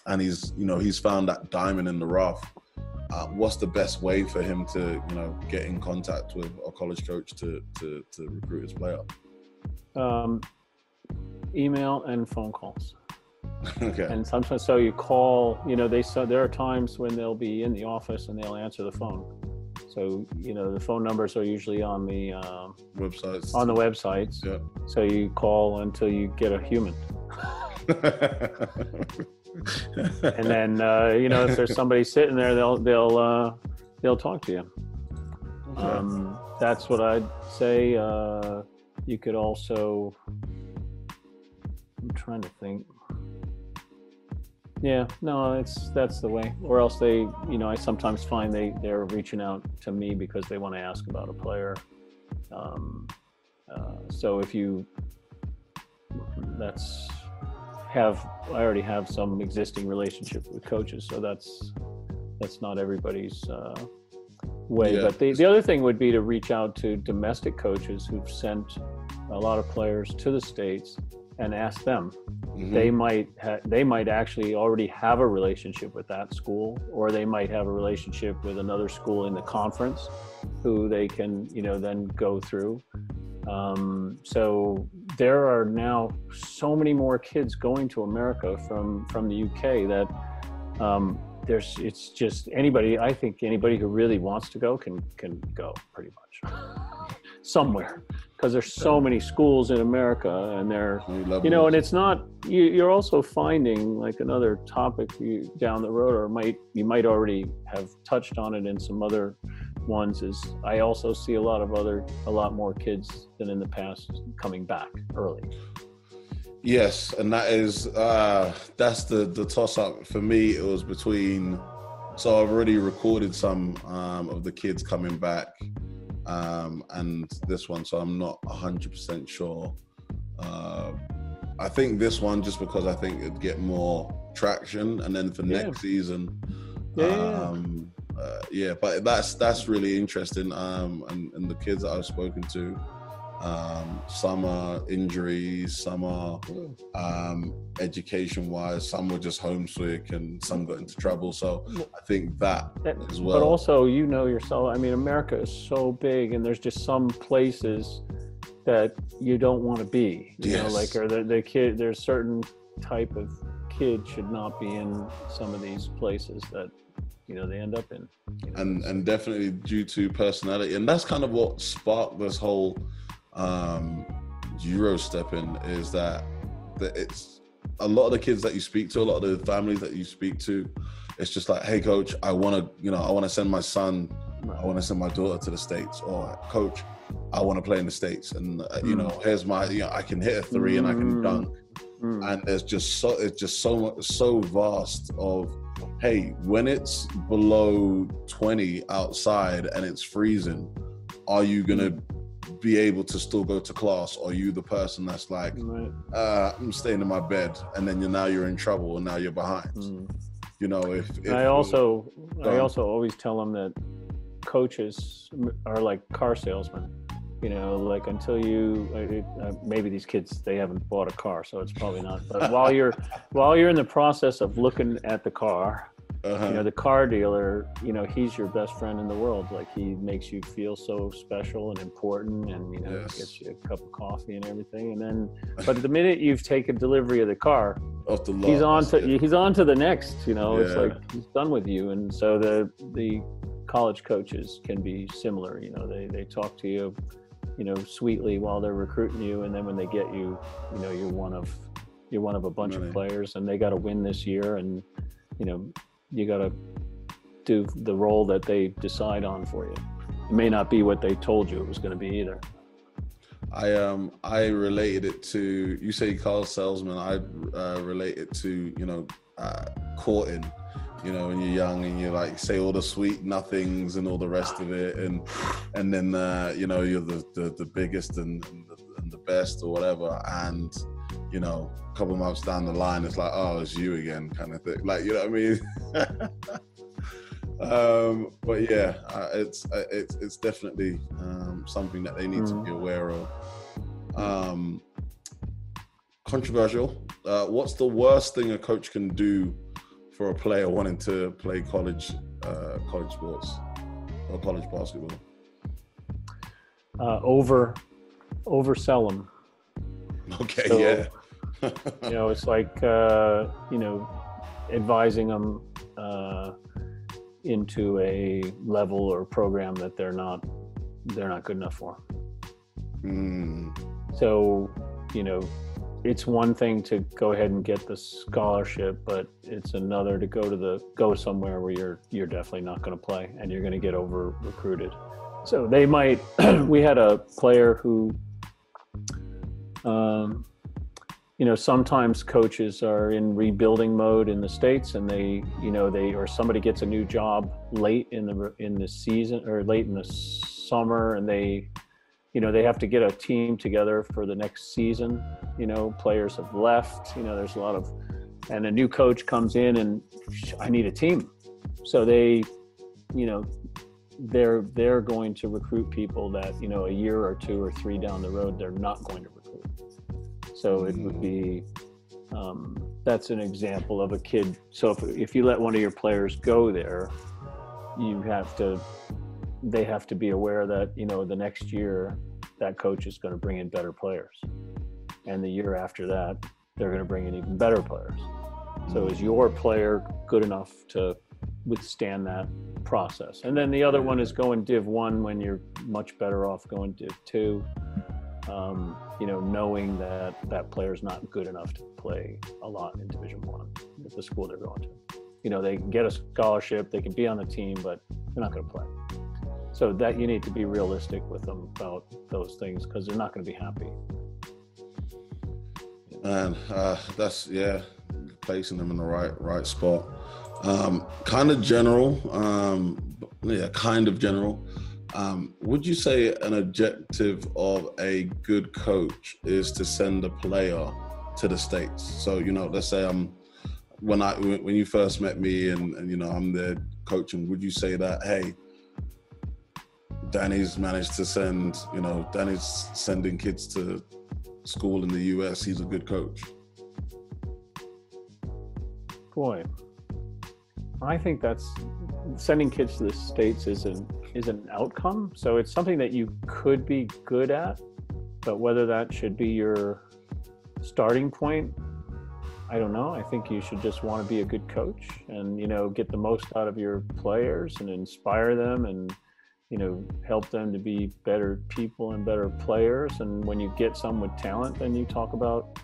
and he's you know he's found that diamond in the rough. Uh, what's the best way for him to you know get in contact with a college coach to to, to recruit his player? Um, email and phone calls (laughs) okay. And sometimes so you call you know they so there are times when they'll be in the office and they'll answer the phone. So you know the phone numbers are usually on the um, websites. on the websites. Yeah. So you call until you get a human. (laughs) And then uh, you know if there's somebody sitting there they'll they'll uh, they'll talk to you. Um, that's what i'd say uh, you could also i'm trying to think yeah no it's that's the way. Or else they you know i sometimes find they they're reaching out to me because they want to ask about a player. Um, uh, so if you that's have i already have some existing relationship with coaches so that's that's not everybody's uh, way. Yeah. but the, the other thing would be to reach out to domestic coaches who've sent a lot of players to the states and ask them Mhm. they might ha- they might actually already have a relationship with that school or they might have a relationship with another school in the conference who they can you know then go through Um, so there are now so many more kids going to America from from the UK that um, there's it's just anybody. I think anybody who really wants to go can can go pretty much (laughs) somewhere because there's so many schools in America and they're you know and it's not you, you're also finding like another topic you down the road or might you might already have touched on it in some other ones is i also see a lot of other a lot more kids than in the past coming back early. Yes, and that is uh that's the the toss up for me. It was between so I've already recorded some um of the kids coming back um and this one, so I'm not hundred percent sure. Uh, I think this one just because I think it'd get more traction, and then for Yeah. next season, yeah. um, uh, yeah. But that's that's really interesting. Um, and, and the kids that I've spoken to, um, some are injuries, some are um, education wise, some were just homesick, and some got into trouble. So I think that as well. but also you know yourself i mean america is so big and there's just some places that you don't want to be you know like or the, the kid there's certain type of kid should not be in some of these places that you know they end up in you know? and and definitely due to personality and that's kind of what sparked this whole um EuroStepping is that that it's a lot of the kids that you speak to a lot of the families that you speak to it's just like hey coach i want to you know i want to send my son i want to send my daughter to the states or coach i want to play in the states and uh, you Mm. know here's my you know i can hit a three and i can Mm. dunk Mm. and there's just so it's just so much so vast of hey when it's below 20 outside and it's freezing are you gonna be able to still go to class or are you the person that's like Right. uh, i'm staying in my bed and then you're now you're in trouble and now you're behind Mm. you know if, if I also I also always tell them that coaches are like car salesmen. You know, like until you uh, maybe these kids they haven't bought a car, so it's probably not. But while you're (laughs) while you're in the process of looking at the car, uh-huh. you know, the car dealer, you know, he's your best friend in the world. Like he makes you feel so special and important, and you know, Yes. gets you a cup of coffee and everything. And then, but the minute you've taken delivery of the car, off the lot, he's on to it. he's on to the next you know it's like he's done with you and so the the college coaches can be similar you know they they talk to you you know sweetly while they're recruiting you and then when they get you you know you're one of you're one of a bunch Really. of players and they got to win this year and you know you got to do the role that they decide on for you it may not be what they told you it was going to be either I um I related it to you say Carl salesman. I uh, relate it to you know uh, courting. You know, when you're young and you like say all the sweet nothings and all the rest of it, and and then uh, you know you're the the, the biggest and, and, the, and the best or whatever, and you know a couple months down the line it's like oh it's you again kind of thing. Like you know what I mean. (laughs) um but yeah uh, it's uh, it's it's definitely um something that they need to Mm. be aware of um controversial uh what's the worst thing a coach can do for a player wanting to play college uh college sports or college basketball uh, over oversell them (laughs) okay So- yeah. you (laughs) know it's like uh, you know advising them uh, into a level or program that they're not they're not good enough for. Mm, so you know it's one thing to go ahead and get the scholarship but it's another to go to the go somewhere where you're you're definitely not going to play and you're going to get over recruited so they might (clears throat) we had a player who um, you know sometimes coaches are in rebuilding mode in the states and they you know they or somebody gets a new job late in the in the season or late in the summer and they you know they have to get a team together for the next season. You know players have left you know there's a lot of and a new coach comes in and i need a team. So they you know they're they're going to recruit people that you know a year or two or three down the road they're not going to so it would be um, that's an example of a kid so if, if you let one of your players go there you have to they have to be aware that you know the next year that coach is going to bring in better players. And the year after that, they're going to bring in even better players. So is your player good enough to withstand that process? And then the other one is going Div One when you're much better off going Div Two. Um, you know, knowing that that player's not good enough to play a lot in Division One at the school they're going to. You know, they get a scholarship, they can be on the team, but they're not going to play. So that you need to be realistic with them about those things because they're not going to be happy. Man, uh, that's yeah, placing them in the right right spot. Um, kind of general, um, yeah, kind of general. Um, would you say an objective of a good coach is to send a player to the states? So you know, let's say I'm when I when you first met me and, and you know I'm there coaching. Would you say that hey, Danny's managed to send you know Danny's sending kids to school in the US. He's a good coach. Boy, I think that's sending kids to the states is an is an outcome. So it's something that you could be good at, but whether that should be your starting point, I don't know. I think you should just want to be a good coach and you know get the most out of your players and inspire them and you know help them to be better people and better players and when you get some with talent then you talk about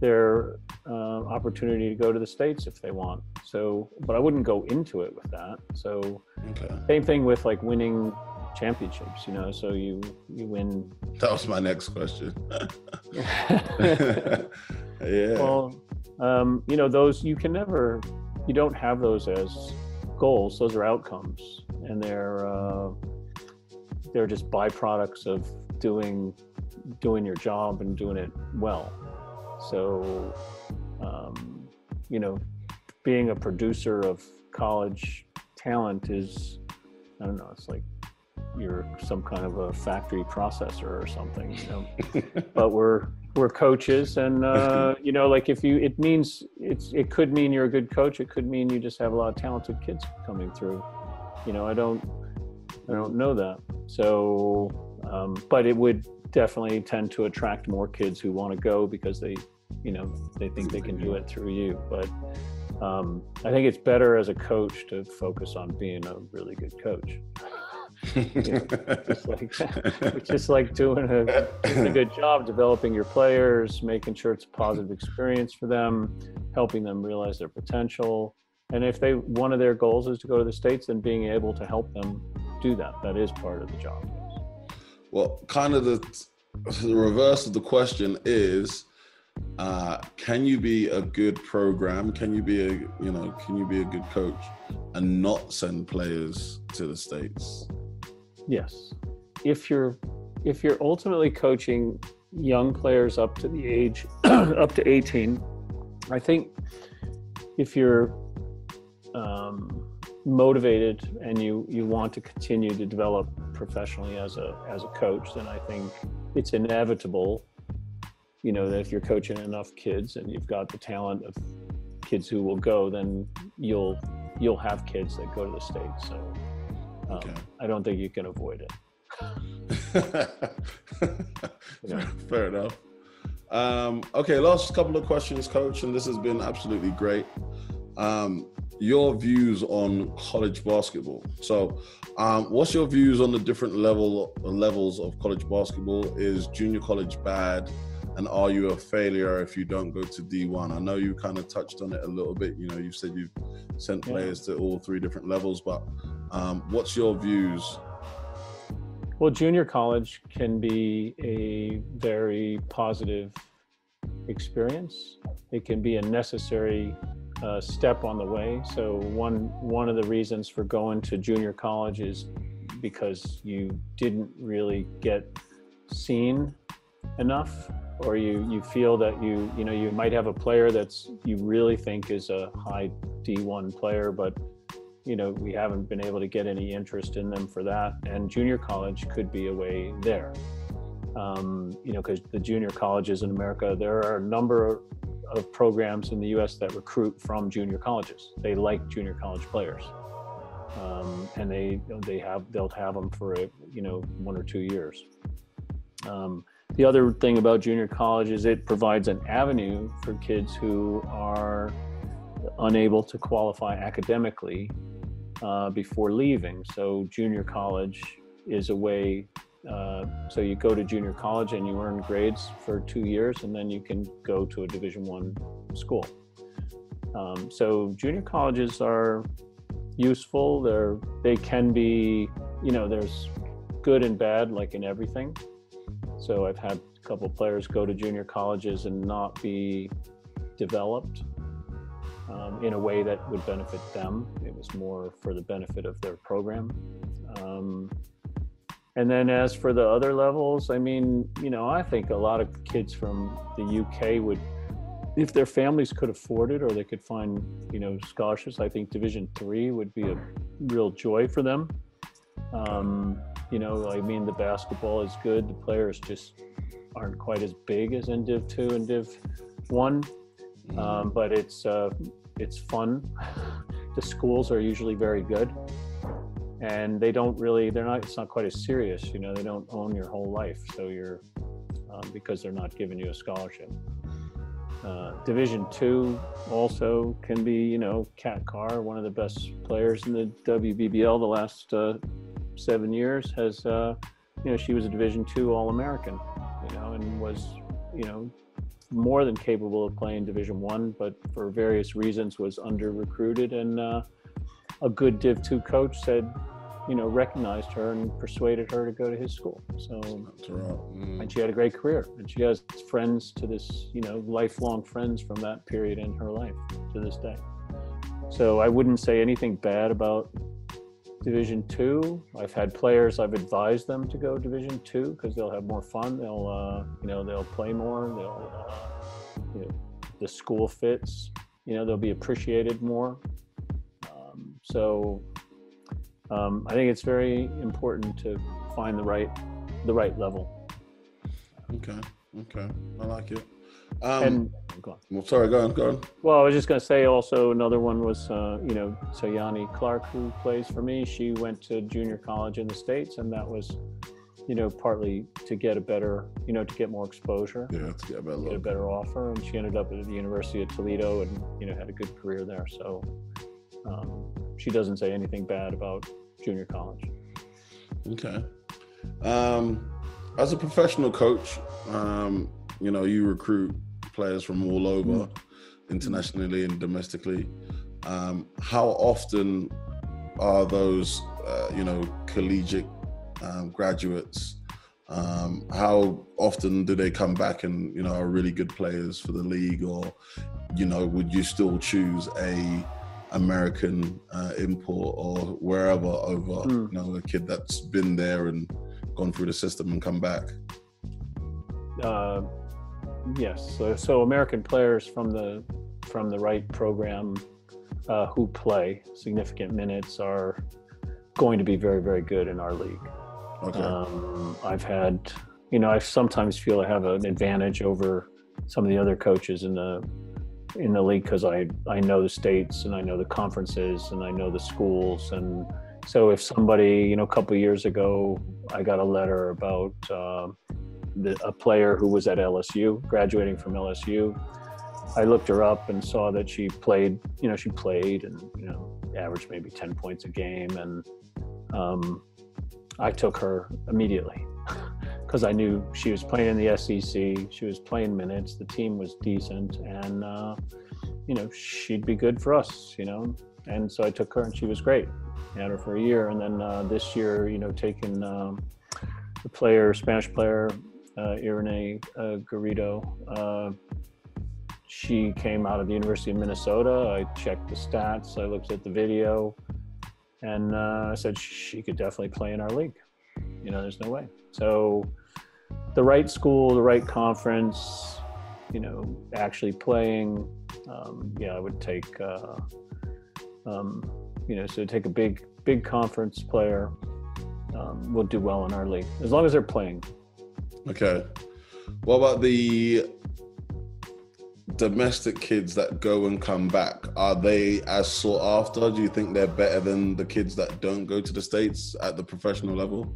their uh, opportunity to go to the states if they want. So but i wouldn't go into it with that. So Okay. same thing with like winning championships you know? So you you win. That was my next question. (laughs) (laughs) yeah. well um, you know those you can never you don't have those as goals. Those are outcomes. And they're uh, they're just byproducts of doing doing your job and doing it well so um, you know being a producer of college talent is i don't know it's like you're some kind of a factory processor or something you know? (laughs) But we're we're coaches and uh, (laughs) you know like if you it means it's it could mean you're a good coach. It could mean you just have a lot of talented kids coming through. You know i don't i don't know that. So um, but it would definitely tend to attract more kids who want to go because they you know they think they can do it through you but um, i think it's better as a coach to focus on being a really good coach just like (laughs) (laughs) just like doing a, doing a good job developing your players, making sure it's a positive experience for them, helping them realize their potential. And if they one of their goals is to go to the states, then being able to help them do that that is part of the job. well, kind of the, the reverse of the question is uh, can you be a good program? Can you be a you know can you be a good coach and not send players to the states? Yes, if you're if you're ultimately coaching young players up to the age (clears throat) up to 18, I think if you're um, motivated and you you want to continue to develop professionally as a as a coach, then I think it's inevitable. You know that if you're coaching enough kids and you've got the talent of kids who will go, then you'll you'll have kids that go to the states. So um, Okay. I don't think you can avoid it. Yeah. (laughs) Fair enough. Um, okay, last couple of questions, coach, and this has been absolutely great. Um, your views on college basketball. So, um, what's your views on the different level levels of college basketball? Is junior college bad, and are you a failure if you don't go to D1? I know you kind of touched on it a little bit. You know, you said you've sent Yeah. players to all three different levels, but um, what's your views? Well, junior college can be a very positive experience. It can be a necessary uh, step on the way. So one one of the reasons for going to junior college is because you didn't really get seen enough, or you you feel that you you know you might have a player that's you really think is a high D1 player, but you know we haven't been able to get any interest in them for that. And junior college could be a way there. Um, you know because the junior colleges in america there are a number of programs in the us that recruit from junior colleges. They like junior college players. Um, and they they have they'll have them for a, you know one or two years. Um, the other thing about junior college is it provides an avenue for kids who are unable to qualify academically uh, before leaving. So, junior college is a way. Uh, so you go to junior college and you earn grades for two years, and then you can go to a Division One school. Um, so junior colleges are useful. They're they can be, you know, there's good and bad, like in everything. So I've had a couple players go to junior colleges and not be developed um, in a way that would benefit them. It was more for the benefit of their program. Um, and then as for the other levels, I mean, you know, I think a lot of kids from the UK would, if their families could afford it or they could find, you know, scholarships, I think Division three would be a real joy for them. Um, you know, I mean, the basketball is good. The players just aren't quite as big as in Div two and Div one, um, but it's uh, it's fun. (laughs) The schools are usually very good, and they don't really they're not it's not quite as serious. You know, they don't own your whole life, so you're um, because they're not giving you a scholarship. Uh, Division two also can be, you know, Cat Carr, one of the best players in the WBBL the last uh, seven years, has, uh, you know, she was a Division two All American, you know, and was, you know, more than capable of playing Division One, but for various reasons was under recruited. And uh, a good Div two coach said, you know, recognized her and persuaded her to go to his school. So, Mm. and she had a great career, and she has friends to this, you know, lifelong friends from that period in her life to this day. So I wouldn't say anything bad about Division Two. I've had players I've advised them to go Division Two because they'll have more fun. They'll, uh, you know, they'll play more. They'll, uh, you know, the school fits. You know, they'll be appreciated more. Um, so um, I think it's very important to find the right, the right level. Okay. Okay. I like it. Um, and go on. well, sorry. Go on. Go on. Well, I was just going to say also another one was, uh, you know, Sayani Clark, who plays for me. She went to junior college in the States, and that was, you know, partly to get a better, you know, to get more exposure, Yeah. To get a better get a better offer. And she ended up at the University of Toledo and, you know, had a good career there. So um, she doesn't say anything bad about junior college. Okay. Um, as a professional coach, um, you know, you recruit players from all over, internationally and domestically. Um, how often are those, uh, you know, collegiate um, graduates? Um, how often do they come back and you know are really good players for the league, or you know, would you still choose a American uh, import or wherever over Mm. you know a kid that's been there and gone through the system and come back? Uh, yes. So, so American players from the from the right program uh, who play significant minutes are going to be very very good in our league. Okay. Um, I've had, you know, I sometimes feel I have an advantage over some of the other coaches in the in the league because I I know the states and I know the conferences and I know the schools and so if somebody, you know, a couple of years ago, I got a letter about um the, a player who was at LSU, graduating from LSU. I looked her up and saw that she played, you know, she played and you know averaged maybe ten points a game and. Um, I took her immediately (laughs) because I knew she was playing in the SEC. She was playing minutes. The team was decent, and uh, you know she'd be good for us. You know, and so I took her, and she was great. Had her for a year, and then uh, this year, you know, taking um, the player, Spanish player, uh, Irene uh, Garrido. Uh, she came out of the University of Minnesota. I checked the stats. I looked at the video and uh, I said she could definitely play in our league. You know, there's no way. So, the right school, the right conference, you know, actually playing. Um, yeah, I would take. Uh, um, you know, so take a big, big conference player um, will do well in our league as long as they're playing. Okay. What about the domestic kids that go and come back? Are they as sought after? Do you think they're better than the kids that don't go to the States at the professional level?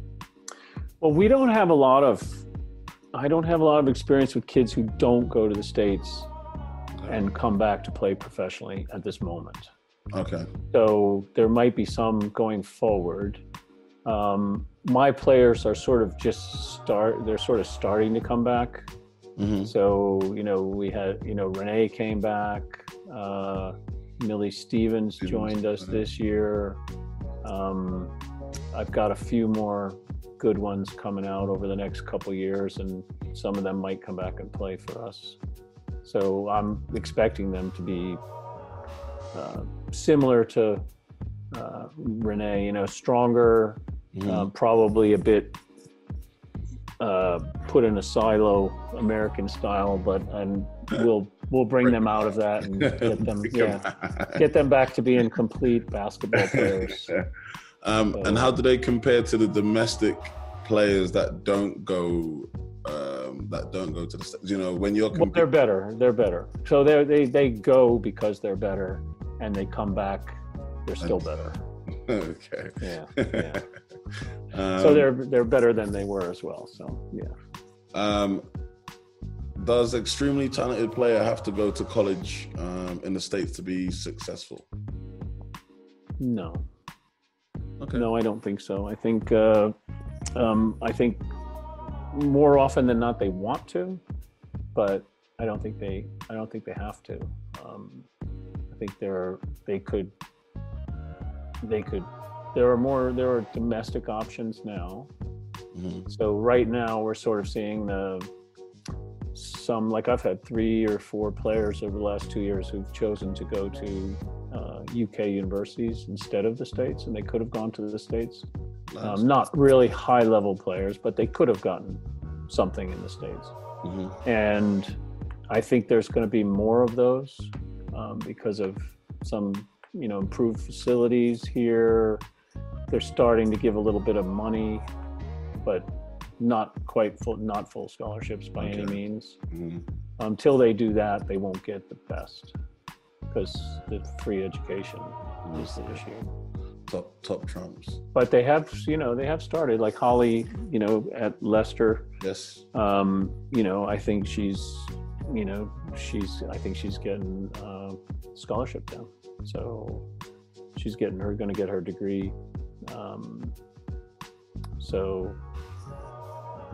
Well, we don't have a lot of I don't have a lot of experience with kids who don't go to the states and come back to play professionally at this moment. Okay. So there might be some going forward. Um, my players are sort of just start. They're sort of starting to come back. hmm So you know, we had you know Renee came back. Uh, Millie Stevens Stevens, joined us this year. Um, I've got a few more good ones coming out over the next couple years, and some of them might come back and play for us. So I'm expecting them to be uh, similar to uh, Renee. You know, stronger, Mhm. um, probably a bit uh, put in a silo, American style, but and we'll we'll bring them out of that and (laughs) get them yeah get them back to being complete basketball (laughs) players. um, and how do they compare to the domestic players that don't go um, that don't go to the states? You know, when you're Well, they're better. They're better. So they they they go because they're better, and they come back. They're still better. (laughs) okay. Yeah. yeah. (laughs) Um, So they're they're better than they were as well. So yeah. Um, does extremely talented player have to go to college um, in the states to be successful? No. Okay. No, I don't think so. I think uh, um, I think more often than not they want to, but I don't think they I don't think they have to. Um, I think there are they could they could there are more there are domestic options now. Mhm. So right now we're sort of seeing the some like I've had three or four players over the last two years who've chosen to go to uh, UK universities instead of the states, and they could have gone to the states. Um, not really high level players, but they could have gotten something in the states. Mhm. And I think there's going to be more of those um, because of some, you know, improved facilities here. They're starting to give a little bit of money, but not quite full, not full scholarships by any Okay. means. Mhm. Until they do that, they won't get the best because the free education is the issue. Top top trumps. But they have, you know, they have started like Holly, you know, at Leicester. Yes. Um, you know, I think she's, you know, she's, I think she's getting uh, scholarship now. So she's getting her, going to get her degree. Um, so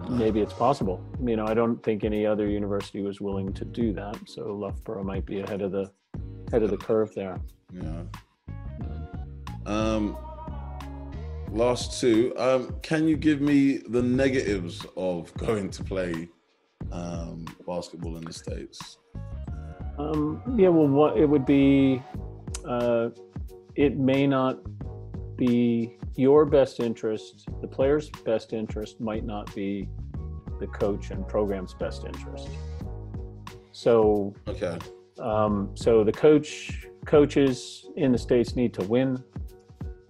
maybe it's possible. You know, I don't think any other university was willing to do that. So Loughborough might be ahead of the head of the curve there. Yeah. Um, last two. Um, can you give me the negatives of going to play um, basketball in the states? Um, yeah, well, what it would be, uh, it may not be your best interest. The player's best interest might not be the coach and program's best interest. So, Okay. um, so the coach coaches in the states need to win,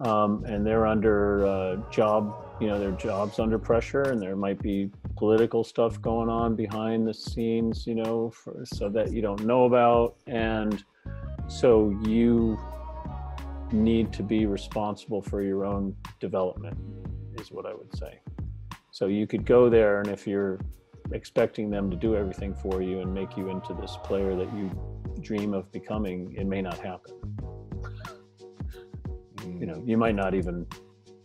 um, and they're under uh, job. You know, their jobs under pressure, and there might be political stuff going on behind the scenes. You know, for, so that you don't know about, and so you need to be responsible for your own development. Is what I would say. So you could go there, and if you're expecting them to do everything for you and make you into this player that you dream of becoming, it may not happen. You know, you might not even,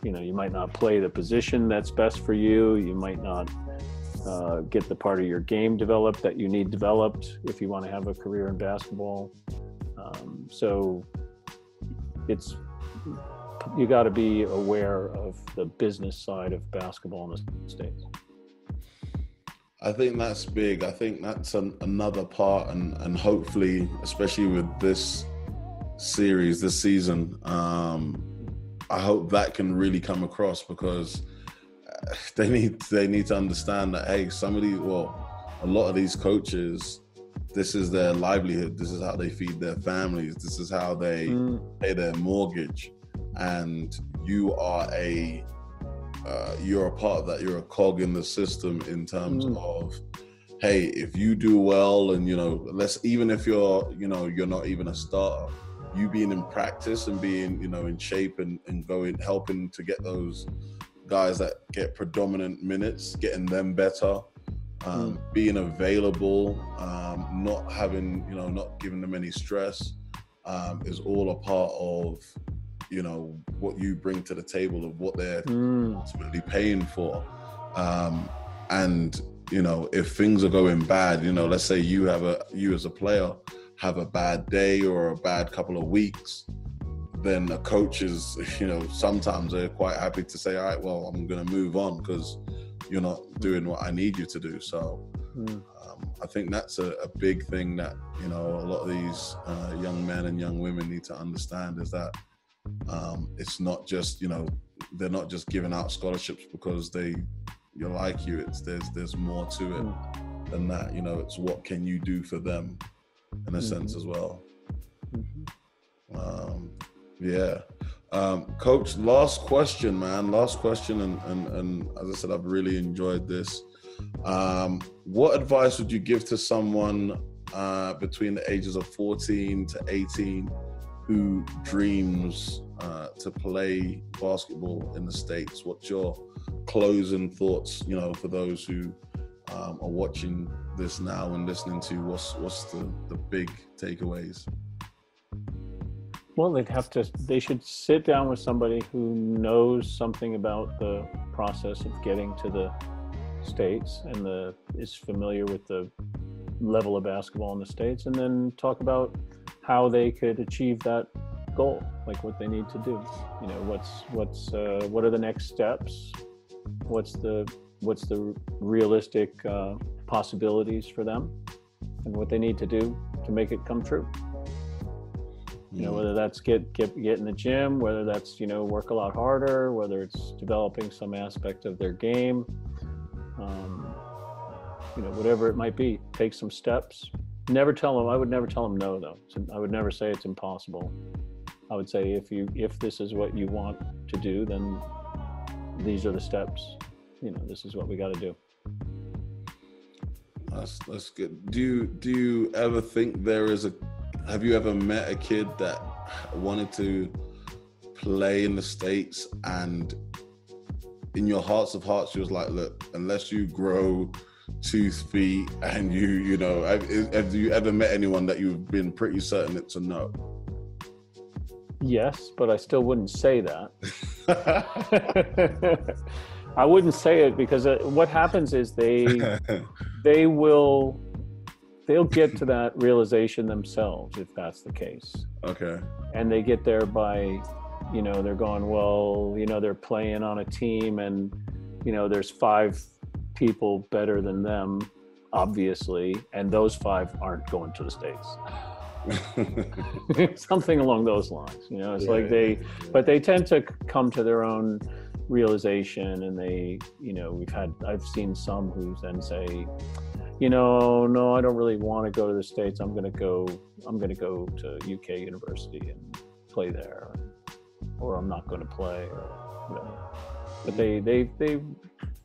you know, you might not play the position that's best for you. You might not uh, get the part of your game developed that you need developed if you want to have a career in basketball. Um, so it's you got to be aware of the business side of basketball in the states. I think that's big. I think that's an, another part, and and hopefully, especially with this series, this season, um, I hope that can really come across because uh, (laughs) they need they need to understand that hey, some of these, well, a lot of these coaches, this is their livelihood. This is how they feed their families. This is how they Mm, pay their mortgage, and you are a uh, you're a part of that. You're a cog in the system in terms Mm. of, hey, if you do well, and you know, let's even if you're, you know, you're not even a starter, you being in practice and being, you know, in shape and and going helping to get those guys that get predominant minutes, getting them better. Um, mm. being available, um, not having, you know, not giving them any stress um, is all a part of, you know, what you bring to the table of what they're mm. ultimately paying for. Um, and, you know, if things are going bad, you know, let's say you have a, you as a player have a bad day or a bad couple of weeks, then the coaches, (laughs) you know, sometimes they're quite happy to say, all right, well, I'm going to move on because you're not doing what I need you to do. So mm. um, I think that's a, a, big thing that, you know, a lot of these uh, young men and young women need to understand is that um, it's not just, you know, they're not just giving out scholarships because they you like you. It's there's there's more to it mm. than that. You know, it's what can you do for them in a mm-hmm. sense as well. Mm-hmm. Um, yeah. Um, Coach, last question, man. Last question, and, and and as I said, I've really enjoyed this. Um, what advice would you give to someone uh, between the ages of 14 to 18 who dreams uh, to play basketball in the states? What's your closing thoughts? You know, for those who um, are watching this now and listening to, what's what's the the big takeaways? Well, they'd have to, they should sit down with somebody who knows something about the process of getting to the States and the, is familiar with the level of basketball in the States and then talk about how they could achieve that goal, like what they need to do. You know, what's, what's, uh, what are the next steps? What's the, what's the realistic uh, possibilities for them and what they need to do to make it come true you know whether that's get get get in the gym whether that's you know work a lot harder whether it's developing some aspect of their game um, you know whatever it might be take some steps. Never tell them i would never tell them no though. I would never say it's impossible. I would say if you if this is what you want to do then these are the steps. You know this is what we got to do. That's that's good. Do you do you ever think there is a have you ever met a kid that wanted to play in the states and in your hearts of hearts, you was like, "Look, unless you grow two feet and you, you know, have, have you ever met anyone that you've been pretty certain it's a no?" Yes, but I still wouldn't say that. (laughs) (laughs) I wouldn't say it because uh, what happens is they (laughs) they will they'll get to that realization themselves if that's the case. Okay. And they get there by, you know, they're going, well, you know, they're playing on a team and, you know, there's five people better than them, obviously, and those five aren't going to the States. (laughs) Something along those lines, you know, it's yeah, like they, yeah. but they tend to come to their own realization and they, you know, we've had, I've seen some who then say, you know, no, I don't really want to go to the States. I'm going to go, I'm going to go to UK university and play there, or I'm not going to play, or whatever. But they, they, they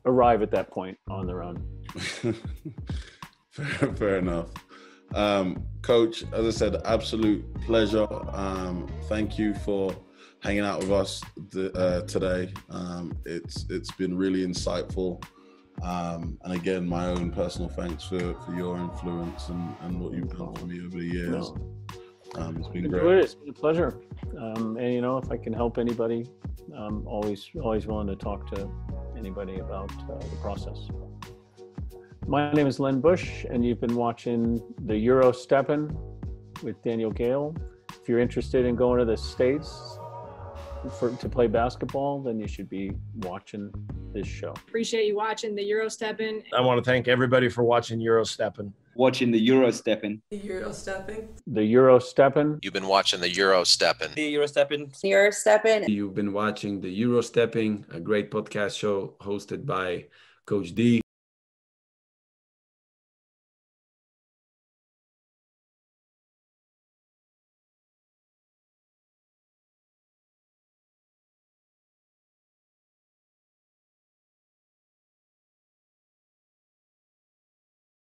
arrive at that point on their own. (laughs) fair, fair enough. Um, Coach, as I said, absolute pleasure. Um, thank you for hanging out with us uh, today. Um, it's it's been really insightful. Um, and again, my own personal thanks for, for your influence and, and what you've done for me over the years. Um, it's been Enjoyed great. It. It's been a pleasure. Um, and you know, if I can help anybody, I'm always always willing to talk to anybody about uh, the process. My name is Len Busch, and you've been watching the Euro Steppin' with Daniel Gale. If you're interested in going to the States for, to play basketball, then you should be watching this show. Appreciate you watching the Euro Steppin'. I want to thank everybody for watching Euro Steppin'. Watching the Euro Steppin'. The Euro Steppin'. The Euro Steppin'. You've been watching the Euro Steppin'. The Euro Steppin'. Euro Steppin'. You've been watching the EuroStepping, a great podcast show hosted by Coach D.